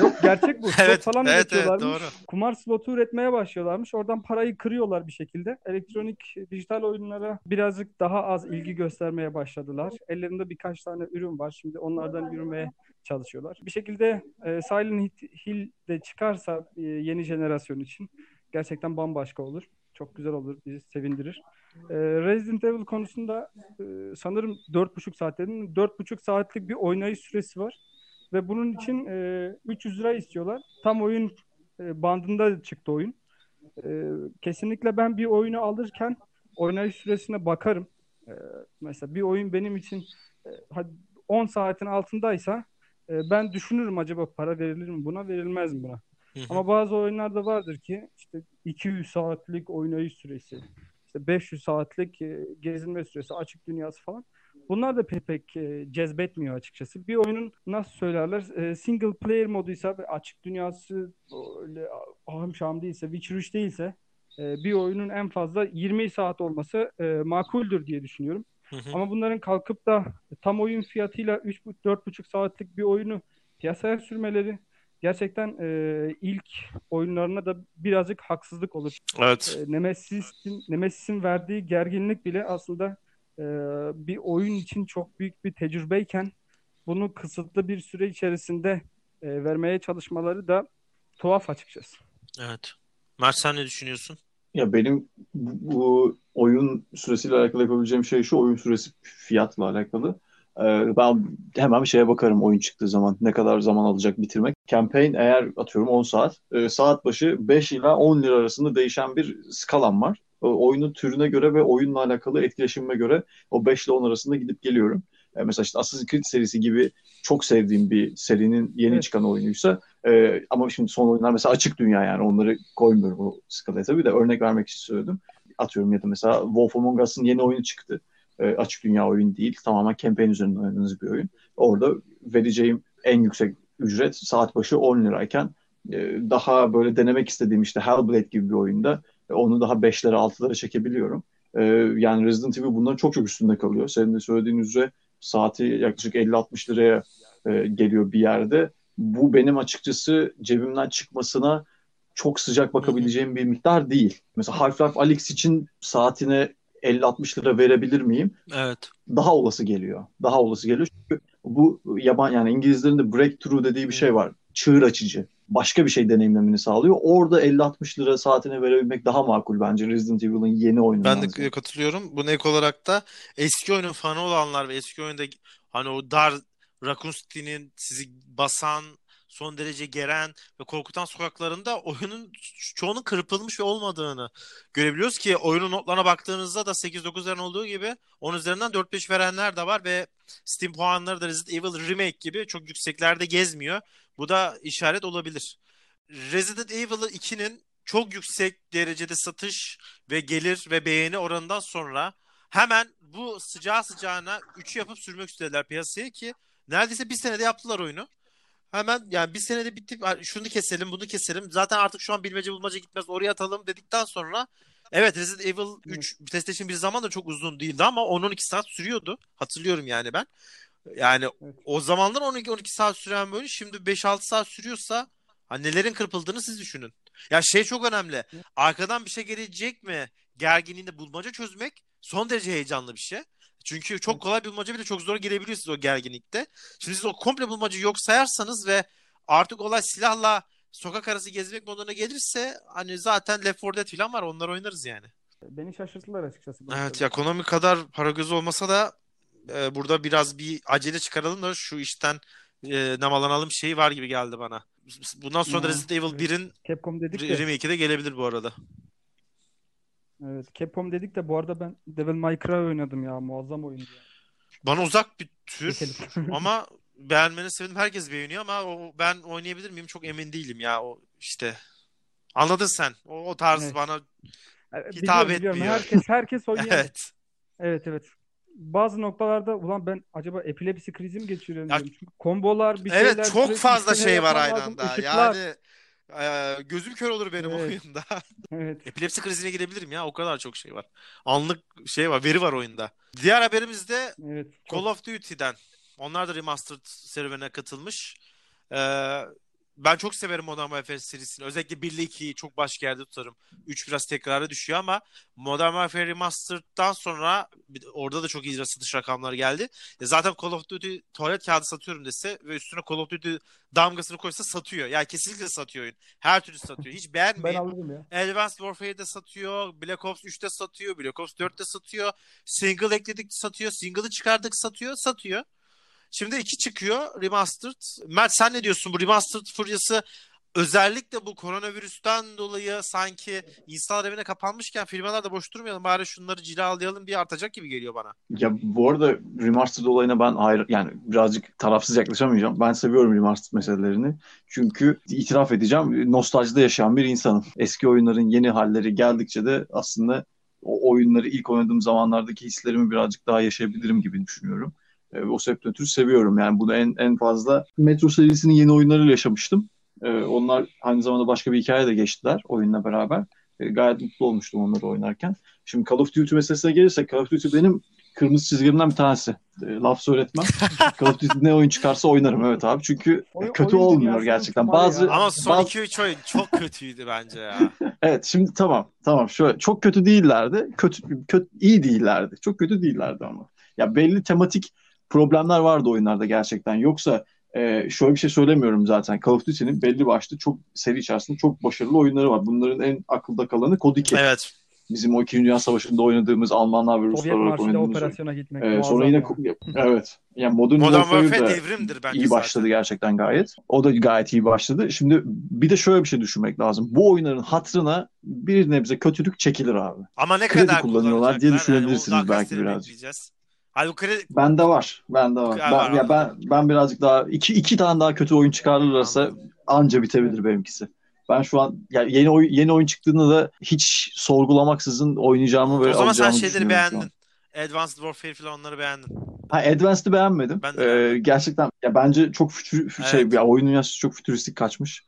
yok gerçek bu. Slot Evet, falan evet, evet, doğru. Kumar slotu üretmeye başlıyorlarmış. Oradan parayı kırıyorlar bir şekilde. Elektronik dijital oyunlara birazcık daha az ilgi göstermeye başladılar. Ellerinde birkaç tane ürün var. Şimdi onlardan yürümeye çalışıyorlar. Bir şekilde e, Silent Hill de çıkarsa e, yeni jenerasyon için gerçekten bambaşka olur. Çok güzel olur, bizi sevindirir. E, Resident Evil konusunda e, sanırım 4,5 saatlerin 4,5 saatlik bir oynayış süresi var. Ve bunun için e, 300 lira istiyorlar. Tam oyun e, bandında çıktı oyun. E, kesinlikle ben bir oyunu alırken oynayış süresine bakarım. E, mesela bir oyun benim için e, hadi 10 saatin altındaysa e, ben düşünürüm acaba para verilir mi buna verilmez mi buna. Ama bazı oyunlarda vardır ki işte 200 saatlik oynayış süresi, işte 500 saatlik e, gezinme süresi, açık dünyası falan. Bunlar da pek, pek e, cezbetmiyor açıkçası. Bir oyunun nasıl söylerler e, single player moduysa açık dünyası öyle ahım şahım değilse, Witcher 3 değilse e, bir oyunun en fazla 20 saat olması e, makuldür diye düşünüyorum. Hı hı. Ama bunların kalkıp da tam oyun fiyatıyla 3-4,5 saatlik bir oyunu piyasaya sürmeleri gerçekten e, ilk oyunlarına da birazcık haksızlık olur. Evet. E, Nemesis'in Nemesis'in verdiği gerginlik bile aslında e, bir oyun için çok büyük bir tecrübeyken bunu kısıtlı bir süre içerisinde e, vermeye çalışmaları da tuhaf açıkçası. Evet. Mert sen ne düşünüyorsun? Ya benim bu, bu oyun süresiyle alakalı yapabileceğim şey şu oyun süresi fiyatla alakalı. Ee, ben hemen bir şeye bakarım oyun çıktığı zaman ne kadar zaman alacak bitirmek. Campaign eğer atıyorum 10 saat, e, saat başı 5 ila 10 lira arasında değişen bir skalam var. Oyunun türüne göre ve oyunla alakalı etkileşimime göre o 5 ile 10 arasında gidip geliyorum. E, mesela işte Assassin's Creed serisi gibi çok sevdiğim bir serinin yeni Evet. çıkan oyunuysa e, ama şimdi son oyunlar mesela açık dünya yani onları koymuyorum o skalaya tabii de örnek vermek için söyledim. Atıyorum ya da mesela Wolf Among Us'ın yeni oyunu çıktı. E, açık dünya oyun değil. Tamamen campaign üzerinden oynadığınız bir oyun. Orada vereceğim en yüksek ücret saat başı 10 lirayken e, daha böyle denemek istediğim işte Hellblade gibi bir oyunda onu daha 5'lere 6'lara çekebiliyorum. E, yani Resident Evil bundan çok çok üstünde kalıyor. Senin de söylediğin üzere saati yaklaşık 50-60 liraya e, geliyor bir yerde. Bu benim açıkçası cebimden çıkmasına çok sıcak bakabileceğim bir miktar değil. Mesela Half-Life Alyx için saatine 50-60 lira verebilir miyim? Evet. Daha olası geliyor. Daha olası geliyor. Çünkü bu yaban yani İngilizlerin de breakthrough dediği bir şey var. Çığır açıcı. Başka bir şey deneyimlemeni sağlıyor. Orada 50-60 lira saatine verebilmek daha makul bence Resident Evil'ın yeni oyunundan. Ben de katılıyorum. Buna ek olarak da eski oyunun fanı olanlar ve eski oyunda hani o dar Raccoon City'nin sizi basan, son derece geren ve korkutan sokaklarında oyunun çoğunun kırpılmış ve olmadığını görebiliyoruz ki oyunun notlarına baktığınızda da 8-9 üzerinden olduğu gibi 10 üzerinden 4-5 verenler de var ve Steam puanları da Resident Evil Remake gibi çok yükseklerde gezmiyor. Bu da işaret olabilir. Resident Evil 2'nin çok yüksek derecede satış ve gelir ve beğeni oranından sonra hemen bu sıcağı sıcağına 3'ü yapıp sürmek istediler piyasaya ki neredeyse bir senede yaptılar oyunu. Hemen yani bir senede bitti şunu keselim bunu keselim zaten artık şu an bilmece bulmaca gitmez oraya atalım dedikten sonra evet Resident Evil 3 PlayStation bir zaman da çok uzun değildi ama 10-12 saat sürüyordu hatırlıyorum yani ben. Yani Evet. o zamanlar 12-12 saat süren böyle şimdi 5-6 saat sürüyorsa Hani nelerin kırpıldığını siz düşünün. Ya şey çok önemli. Arkadan bir şey gelecek mi? Gerginliğinde bulmaca çözmek son derece heyecanlı bir şey. Çünkü çok kolay bir bulmaca bile çok zor gelebiliyorsunuz o gerginlikte. Şimdi siz o komple bulmaca yok sayarsanız ve artık olay silahla sokak arası gezmek moduna gelirse hani zaten Left 4 Dead falan var onlar oynarız yani. Beni şaşırttılar açıkçası. Evet ya Konami kadar para gözü olmasa da e, burada biraz bir acele çıkaralım da şu işten e, namalanalım şeyi var gibi geldi bana. Bundan sonra Ya, Resident Evil evet. 1'in Capcom dedik de. remake'i de gelebilir bu arada. Evet, Capcom dedik de bu arada ben Devil May Cry oynadım ya. Muazzam oyundu ya. Bana uzak bir tür ama beğenmeni sevindim. Herkes beğeniyor ama o, ben oynayabilir miyim çok emin değilim ya. O işte anladın sen. O, o tarz Evet. bana Biliyorum, hitap biliyorum. etmiyor. Herkes herkes oynuyor. evet. Evet evet. Bazı noktalarda ulan ben acaba epilepsi krizi mi geçiriyorum Ya- diyorum. Çünkü kombolar bir Evet şeyler çok sürekli fazla şey var aynı anda. Işıklar. Yani e, gözüm kör olur benim Evet. oyunda. Evet. Epilepsi krizine girebilirim ya. O kadar çok şey var. Anlık şey var, veri var oyunda. Diğer haberimiz de Evet. Call Çok. of Duty'den. Onlar da remastered serüvenine katılmış. Ee, ben çok severim Modern Warfare serisini. Özellikle 1 ile 2'yi çok başka yerde tutarım. 3 biraz tekrara düşüyor ama Modern Warfare Remastered'dan sonra orada da çok iyi satış rakamları geldi. E zaten Call of Duty tuvalet kağıdı satıyorum dese ve üstüne Call of Duty damgasını koysa satıyor. Yani kesinlikle satıyor oyun. Her türlü satıyor. Hiç Ben beğenmeyin. alırım ya. Advanced Warfare'de satıyor, Black Ops 3'te satıyor, Black Ops 4'te satıyor, single ekledik satıyor, single'ı çıkardık satıyor, satıyor. Şimdi iki çıkıyor Remastered. Mert sen ne diyorsun bu Remastered furyası özellikle bu koronavirüsten dolayı sanki insanlar evine kapanmışken firmalar da boş durmayalım bari şunları cilalayalım diye artacak gibi geliyor bana. Ya bu arada remastered olayına ben ayrı yani birazcık tarafsız yaklaşamayacağım. Ben seviyorum remastered meselelerini. Çünkü itiraf edeceğim nostaljide yaşayan bir insanım. Eski oyunların yeni halleri geldikçe de aslında o oyunları ilk oynadığım zamanlardaki hislerimi birazcık daha yaşayabilirim gibi düşünüyorum. E, o sebepten ötürü seviyorum. Yani bunu en en fazla Metro serisinin yeni oyunlarıyla yaşamıştım. E, onlar aynı zamanda başka bir hikaye de geçtiler oyunla beraber. E, gayet mutlu olmuştum onları oynarken. Şimdi Call of Duty meselesine gelirsek Call of Duty benim kırmızı çizgimden bir tanesi. E, laf söyletmem. Call of Duty ne oyun çıkarsa oynarım evet abi. Çünkü Oyun- kötü oyun olmuyor gerçekten. Bazı ya. Ama son bazı 2-3 oyun çok kötüydü bence ya. evet şimdi tamam tamam şöyle çok kötü değillerdi. Kötü kötü iyi değillerdi. Çok kötü değillerdi ama. Ya belli tematik problemler vardı oyunlarda gerçekten. Yoksa e, şöyle bir şey söylemiyorum zaten. Call of Duty'nin belli başlı çok seri içerisinde çok başarılı oyunları var. Bunların en akılda kalanı Kod 2. Evet. Bizim o 2. Dünya Savaşı'nda oynadığımız Almanlar ve Ruslar olarak oynadığımız oyun. operasyona gitmek Ee, sonra yine evet. Yani Modern, Modern Warfare devrimdir bence iyi zaten. başladı gerçekten gayet. O da gayet iyi başladı. Şimdi bir de şöyle bir şey düşünmek lazım. Bu oyunların hatırına bir nebze kötülük çekilir abi. Ama ne Kredi kadar kullanıyorlar diye? Yani düşünebilirsiniz kaç belki sene birazcık. Halbuki. Bende var. Bende var. Ben, var, ya ben ben birazcık daha iki, iki tane daha kötü oyun çıkarırlarsa anca bitebilir benimkisi. Ben şu an ya yeni oyun yeni oyun çıktığında da hiç sorgulamaksızın oynayacağımı ve O zaman sen şeyleri beğendin. Advanced Warfare falan onları beğendin. Ha Advanced'ı beğenmedim. Ben de Ee, gerçekten ya bence çok fütür, şey Evet. ya oyun dünyası çok fütüristik kaçmış.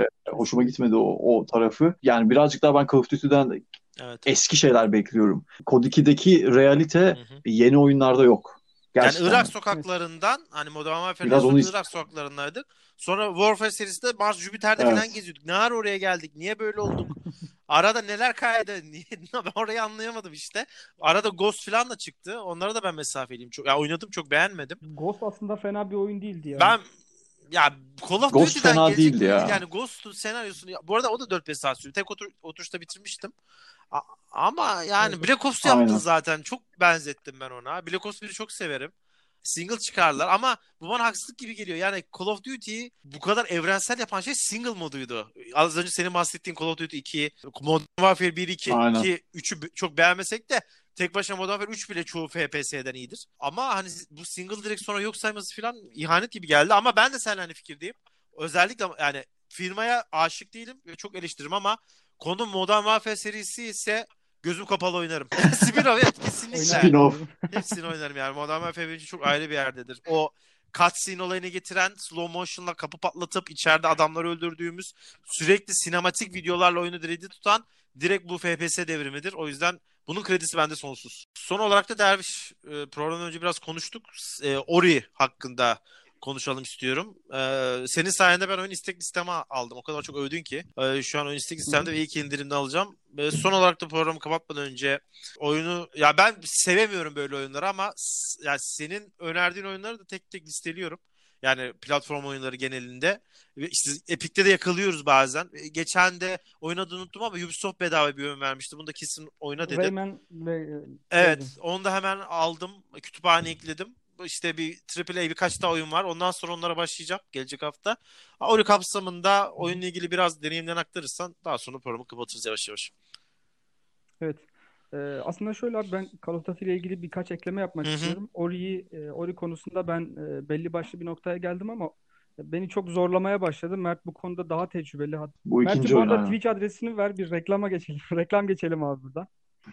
Ee, hoşuma gitmedi o, o tarafı. Yani birazcık daha ben Call of Duty'den Evet. eski şeyler bekliyorum. Kod 2'deki realite Hı hı. yeni oyunlarda yok. Yani Gerçekten. Irak sokaklarından hani Modern Warfare'den Biraz onu sonra Irak sokaklarındaydık. Sonra Warfare serisinde Mars Jüpiter'de Evet. falan geziyorduk. Ne ara oraya geldik? Niye böyle olduk? Arada neler kaydı? Niye? Ben orayı anlayamadım işte. Arada Ghost falan da çıktı. Onlara da ben mesafeliyim. Çok, ya oynadım çok beğenmedim. Ghost aslında fena bir oyun değildi ya. Ben ya Call of Ghost Duty'den fena değildi ya. Yani Ghost'un senaryosunu bu arada o da 4-5 saat sürdü. Tek otur, oturuşta bitirmiştim. A- ama yani Evet. Black Ops'u yaptın Aynen. zaten. Çok benzettim ben ona. Black Ops 1'i çok severim. Single çıkardılar ama bu bana haksızlık gibi geliyor. Yani Call of Duty'yi bu kadar evrensel yapan şey single moduydu. Az önce senin bahsettiğin Call of Duty 2, Modern Warfare 1, 2, Aynen. 2 3'ü çok beğenmesek de tek başına Modern Warfare 3 bile çoğu FPS'den iyidir. Ama hani bu single direkt sonra yok sayması falan ihanet gibi geldi. Ama ben de seninle aynı fikirdeyim. Özellikle yani firmaya aşık değilim ve çok eleştiririm ama konu Modern Warfare serisi ise gözüm kapalı oynarım. Spin-off evet kesinlikle. Spin-off. Hepsini oynarım yani. Modern Warfare için çok ayrı bir yerdedir. O cutscene olayını getiren slow motion'la kapı patlatıp içeride adamları öldürdüğümüz sürekli sinematik videolarla oyunu direkt tutan direkt bu FPS devrimidir. O yüzden bunun kredisi bende sonsuz. Son olarak da Derviş e, programdan önce biraz konuştuk. E, Ori hakkında konuşalım istiyorum. Ee, senin sayende ben oyun istek listeme aldım. O kadar çok övdün ki. Ee, şu an oyun istek listemde ve ilk indirimde alacağım. Ee, son olarak da programı kapatmadan önce oyunu ya ben sevemiyorum böyle oyunları ama ya senin önerdiğin oyunları da tek tek listeliyorum. Yani platform oyunları genelinde. İşte Epic'te de yakalıyoruz bazen. Ee, Geçen de oyun adını unuttum ama Ubisoft bedava bir oyun vermişti. Bunu da kesin oyna dedi. Rayman e, Evet, onu da hemen aldım. Kütüphaneye ekledim. İşte bir AAA birkaç daha oyun var. Ondan sonra onlara başlayacağım gelecek hafta. Ha, Oyun kapsamında oyunla ilgili biraz deneyimden aktarırsan daha sonra programı kapatırız yavaş yavaş. Evet. Ee, aslında şöyle abi ben Call of Duty ile ilgili birkaç ekleme yapmak Hı hı. istiyorum. Ori'yi, e, Ori konusunda ben e, belli başlı bir noktaya geldim ama beni çok zorlamaya başladı. Mert bu konuda daha tecrübeli. Bu Mert ikinci bu arada. Twitch adresini ver bir reklama geçelim. Reklam geçelim abi burada.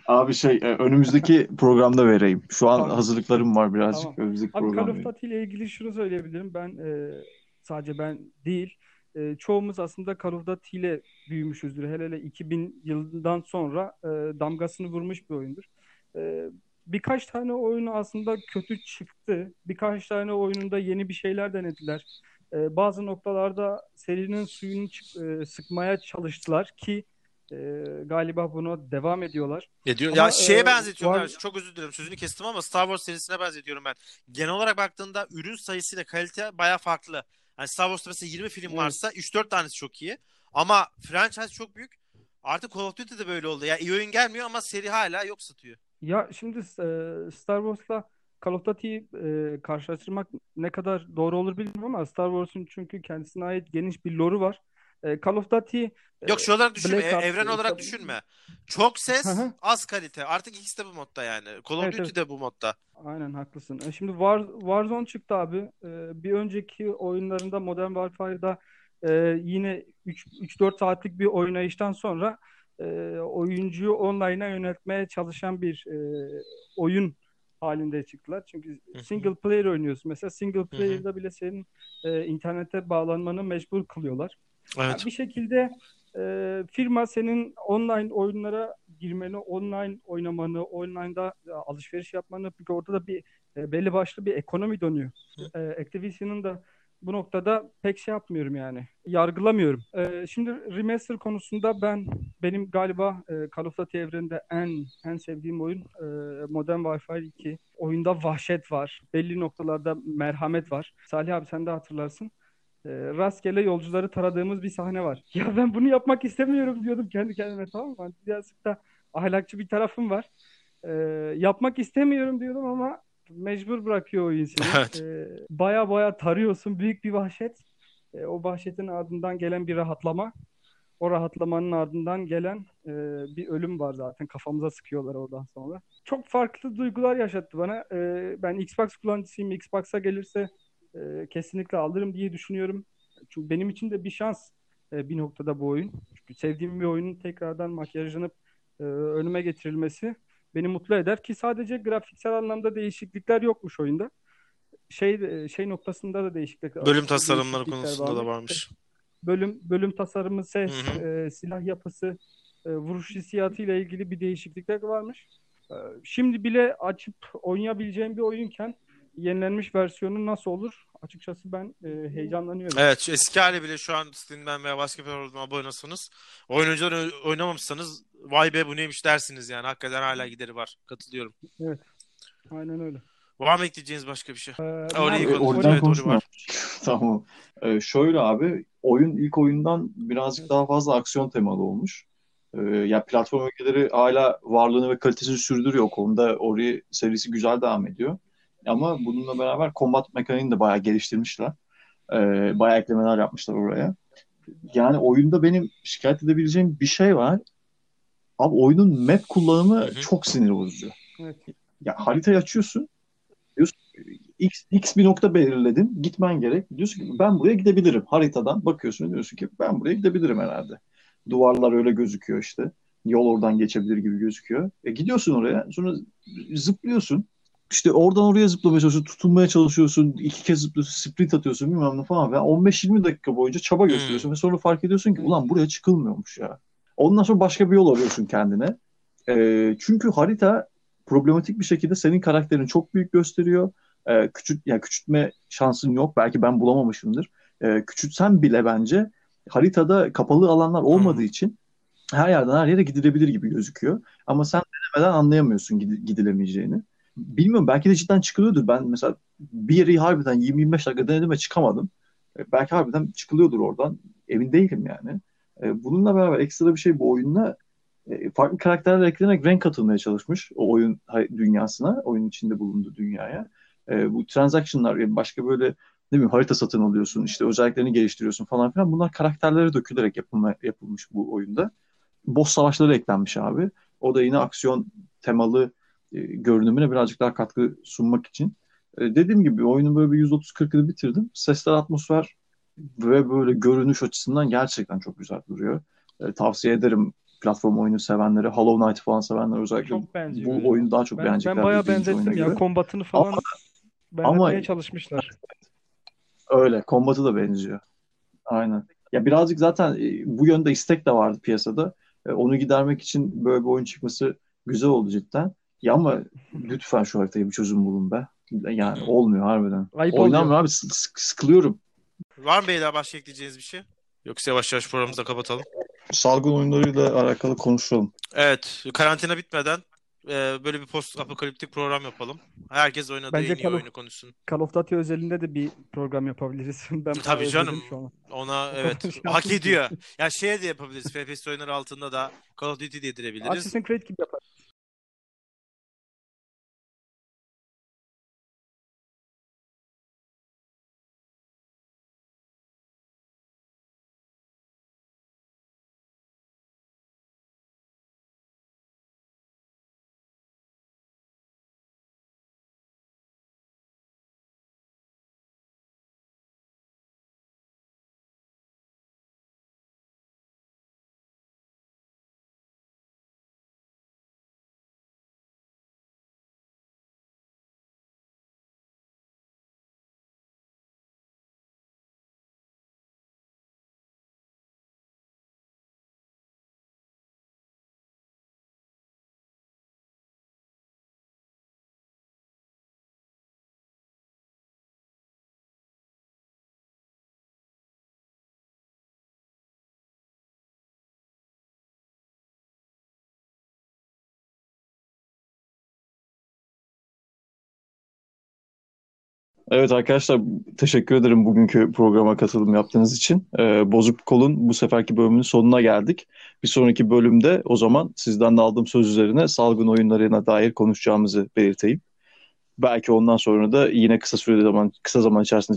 Abi şey e, önümüzdeki programda vereyim. Şu an Tamam. hazırlıklarım var birazcık. Tamam. Önümüzdeki Abi Call programda of vereyim. Duty ile ilgili şunu söyleyebilirim. Ben e, sadece ben değil. E, çoğumuz aslında Call of Duty ile büyümüşüzdür. Hele hele 2000 yılından sonra e, damgasını vurmuş bir oyundur. E, birkaç tane oyunu aslında kötü çıktı. Birkaç tane oyununda yeni bir şeyler denediler. E, bazı noktalarda serinin suyunu e, sıkmaya çalıştılar ki e, galiba buna devam ediyorlar. Ne diyor? Ama, Ya şeye e, benzetiyorum. var- Çok özür dilerim sözünü kestim ama Star Wars serisine benzetiyorum ben. Genel olarak baktığında ürün sayısıyla kalite baya farklı. Yani Star Wars'ta mesela 20 film Evet. varsa 3-4 tanesi çok iyi. Ama franchise çok büyük. Artık Call of Duty de böyle oldu. Ya iyi oyun gelmiyor ama seri hala yok satıyor. Ya şimdi e, Star Wars'la Call of Duty'yi e, karşılaştırmak ne kadar doğru olur bilmiyorum ama Star Wars'un çünkü kendisine ait geniş bir lore'u var. E, Call of Duty e, Yok şu olarak düşünme. Black e- Ops, evren olarak düşünme. Çok ses, Hı hı. az kalite. Artık ikisi de bu modda yani. Call of Evet, Duty evet. de bu modda. Aynen haklısın. E, Şimdi War, Warzone çıktı abi. E, bir önceki oyunlarında Modern Warfare'da e, yine 3-4 saatlik bir oynayıştan sonra e, oyuncuyu online'a yöneltmeye çalışan bir e, oyun halinde çıktılar. Çünkü single player oynuyorsun. Mesela single player'da bile senin e, internete bağlanmanı mecbur kılıyorlar. Evet. Yani bir şekilde e, firma senin online oyunlara girmeni, online oynamanı, online'da e, alışveriş yapmanı, çünkü orada da bir e, belli başlı bir ekonomi dönüyor. E, Activision'ın da bu noktada pek şey yapmıyorum yani. Yargılamıyorum. E, şimdi remaster konusunda ben benim galiba e, Call of Duty evreninde en en sevdiğim oyun e, Modern Warfare 2. Oyunda vahşet var. Belli noktalarda merhamet var. Salih abi sen de hatırlarsın e, rastgele yolcuları taradığımız bir sahne var. Ya ben bunu yapmak istemiyorum diyordum kendi kendime tamam mı? Hani Birazcık da ahlakçı bir tarafım var. E, yapmak istemiyorum diyordum ama mecbur bırakıyor oyun seni. Evet. E, baya baya tarıyorsun. Büyük bir vahşet. E, o vahşetin ardından gelen bir rahatlama. O rahatlamanın ardından gelen e, bir ölüm var zaten. Kafamıza sıkıyorlar oradan sonra. Çok farklı duygular yaşattı bana. E, ben Xbox kullanıcısıyım. Xbox'a gelirse e, kesinlikle alırım diye düşünüyorum. Çünkü benim için de bir şans e, bir noktada bu oyun. Çünkü sevdiğim bir oyunun tekrardan makyajlanıp e, önüme getirilmesi beni mutlu eder ki sadece grafiksel anlamda değişiklikler yokmuş oyunda. Şey e, şey noktasında da değişiklik Bölüm tasarımları konusunda da varmış. varmış. Bölüm bölüm tasarımı, ses, Hı e, silah yapısı, e, vuruş hissiyatı ile ilgili bir değişiklikler varmış. E, şimdi bile açıp oynayabileceğim bir oyunken yenilenmiş versiyonu nasıl olur? Açıkçası ben e, heyecanlanıyorum. Evet eski hali bile şu an Steam'den veya platformdan abone olsanız oyuncular oynamamışsanız vay be bu neymiş dersiniz yani. Hakikaten hala gideri var. Katılıyorum. Aynen öyle. Var mı ekleyeceğiniz başka bir şey? E, Orayı ben- E, oradan Evet, konuşma. var. Tamam. Ee, şöyle abi oyun ilk oyundan birazcık daha fazla aksiyon temalı olmuş. Ee, ya platform ögeleri hala varlığını ve kalitesini sürdürüyor. O konuda Ori serisi güzel devam ediyor. Ama bununla beraber combat mekaniğini de bayağı geliştirmişler. Ee, bayağı eklemeler yapmışlar oraya. Yani oyunda benim şikayet edebileceğim bir şey var. Abi oyunun map kullanımı Hı hı. çok sinir bozucu. Evet. Ya haritayı açıyorsun. Diyorsun X, X bir nokta belirledin. Gitmen gerek. Diyorsun ki ben buraya gidebilirim. Haritadan bakıyorsun diyorsun ki ben buraya gidebilirim herhalde. Duvarlar öyle gözüküyor işte. Yol oradan geçebilir gibi gözüküyor. E gidiyorsun oraya. Sonra zıplıyorsun. İşte oradan oraya zıplamaya çalışıyorsun. Tutunmaya çalışıyorsun. iki kez zıplıyorsun. Sprint atıyorsun bilmem ne falan. Ve 15-20 dakika boyunca çaba gösteriyorsun. Ve sonra fark ediyorsun ki ulan buraya çıkılmıyormuş ya. Ondan sonra başka bir yol arıyorsun kendine. E, çünkü harita problematik bir şekilde senin karakterini çok büyük gösteriyor. e, küçült ya küçültme şansın yok. Belki ben bulamamışımdır. E, küçültsen bile bence haritada kapalı alanlar olmadığı Hmm. için her yerden her yere gidilebilir gibi gözüküyor. Ama sen denemeden anlayamıyorsun gidi- gidilemeyeceğini. Bilmiyorum belki de cidden çıkılıyordur. Ben mesela bir yeri harbiden 20-25 dakika denedim ve çıkamadım. E, Belki harbiden çıkılıyordur oradan. Emin değilim yani. E, Bununla beraber ekstra bir şey bu oyunda e, farklı karakterler eklenerek renk katılmaya çalışmış o oyun dünyasına, oyun içinde bulunduğu dünyaya. Bu transaction'lar yani başka böyle ne bileyim harita satın alıyorsun, işte özelliklerini geliştiriyorsun falan filan. Bunlar karakterlere dökülerek yapılma, yapılmış bu oyunda. Boss savaşları eklenmiş abi. O da yine aksiyon temalı e, görünümüne birazcık daha katkı sunmak için. E, dediğim gibi oyunu böyle bir 130-40'ını bitirdim. Sesler, atmosfer ve böyle görünüş açısından gerçekten çok güzel duruyor. E, tavsiye ederim platform oyunu sevenlere, Hollow Knight falan sevenler özellikle Çok benziyor. bu oyunu daha çok Ben, beğenecekler. ben bayağı benzettim ya. göre. Kombatını falan Ama- benzetmeye ama- çalışmışlar. Öyle. Kombatı da benziyor. Aynen. Ya birazcık zaten e, bu yönde istek de vardı piyasada. E, Onu gidermek için böyle bir oyun çıkması güzel oldu cidden. Ya ama lütfen şu haritaya bir çözüm bulun be. Yani olmuyor harbiden. Ayıp Oynamıyorum oluyor. abi. Sık- sık- sıkılıyorum. Var mı beyler başka ekleyeceğiniz bir şey? Yoksa yavaş yavaş programımızı da kapatalım. Salgın oyunlarıyla alakalı konuşalım. Evet, karantina bitmeden e, böyle bir post apokaliptik program yapalım. Herkes oynadığı Bence en iyi Call of- oyunu konuşsun. Call of Duty özelinde de bir program yapabiliriz. Ben Tabii canım. Ona evet hak ediyor. Ya şeye de yapabiliriz. FPS oyunları altında da Call of Duty diye direbiliriz. Assassin's Creed gibi yapar. Evet arkadaşlar teşekkür ederim bugünkü programa katılım yaptığınız için. Ee, Bozuk Kol'un bu seferki bölümünün sonuna geldik. Bir sonraki bölümde o zaman sizden de aldığım söz üzerine salgın oyunlarına dair konuşacağımızı belirteyim. Belki ondan sonra da yine kısa sürede zaman kısa zaman içerisinde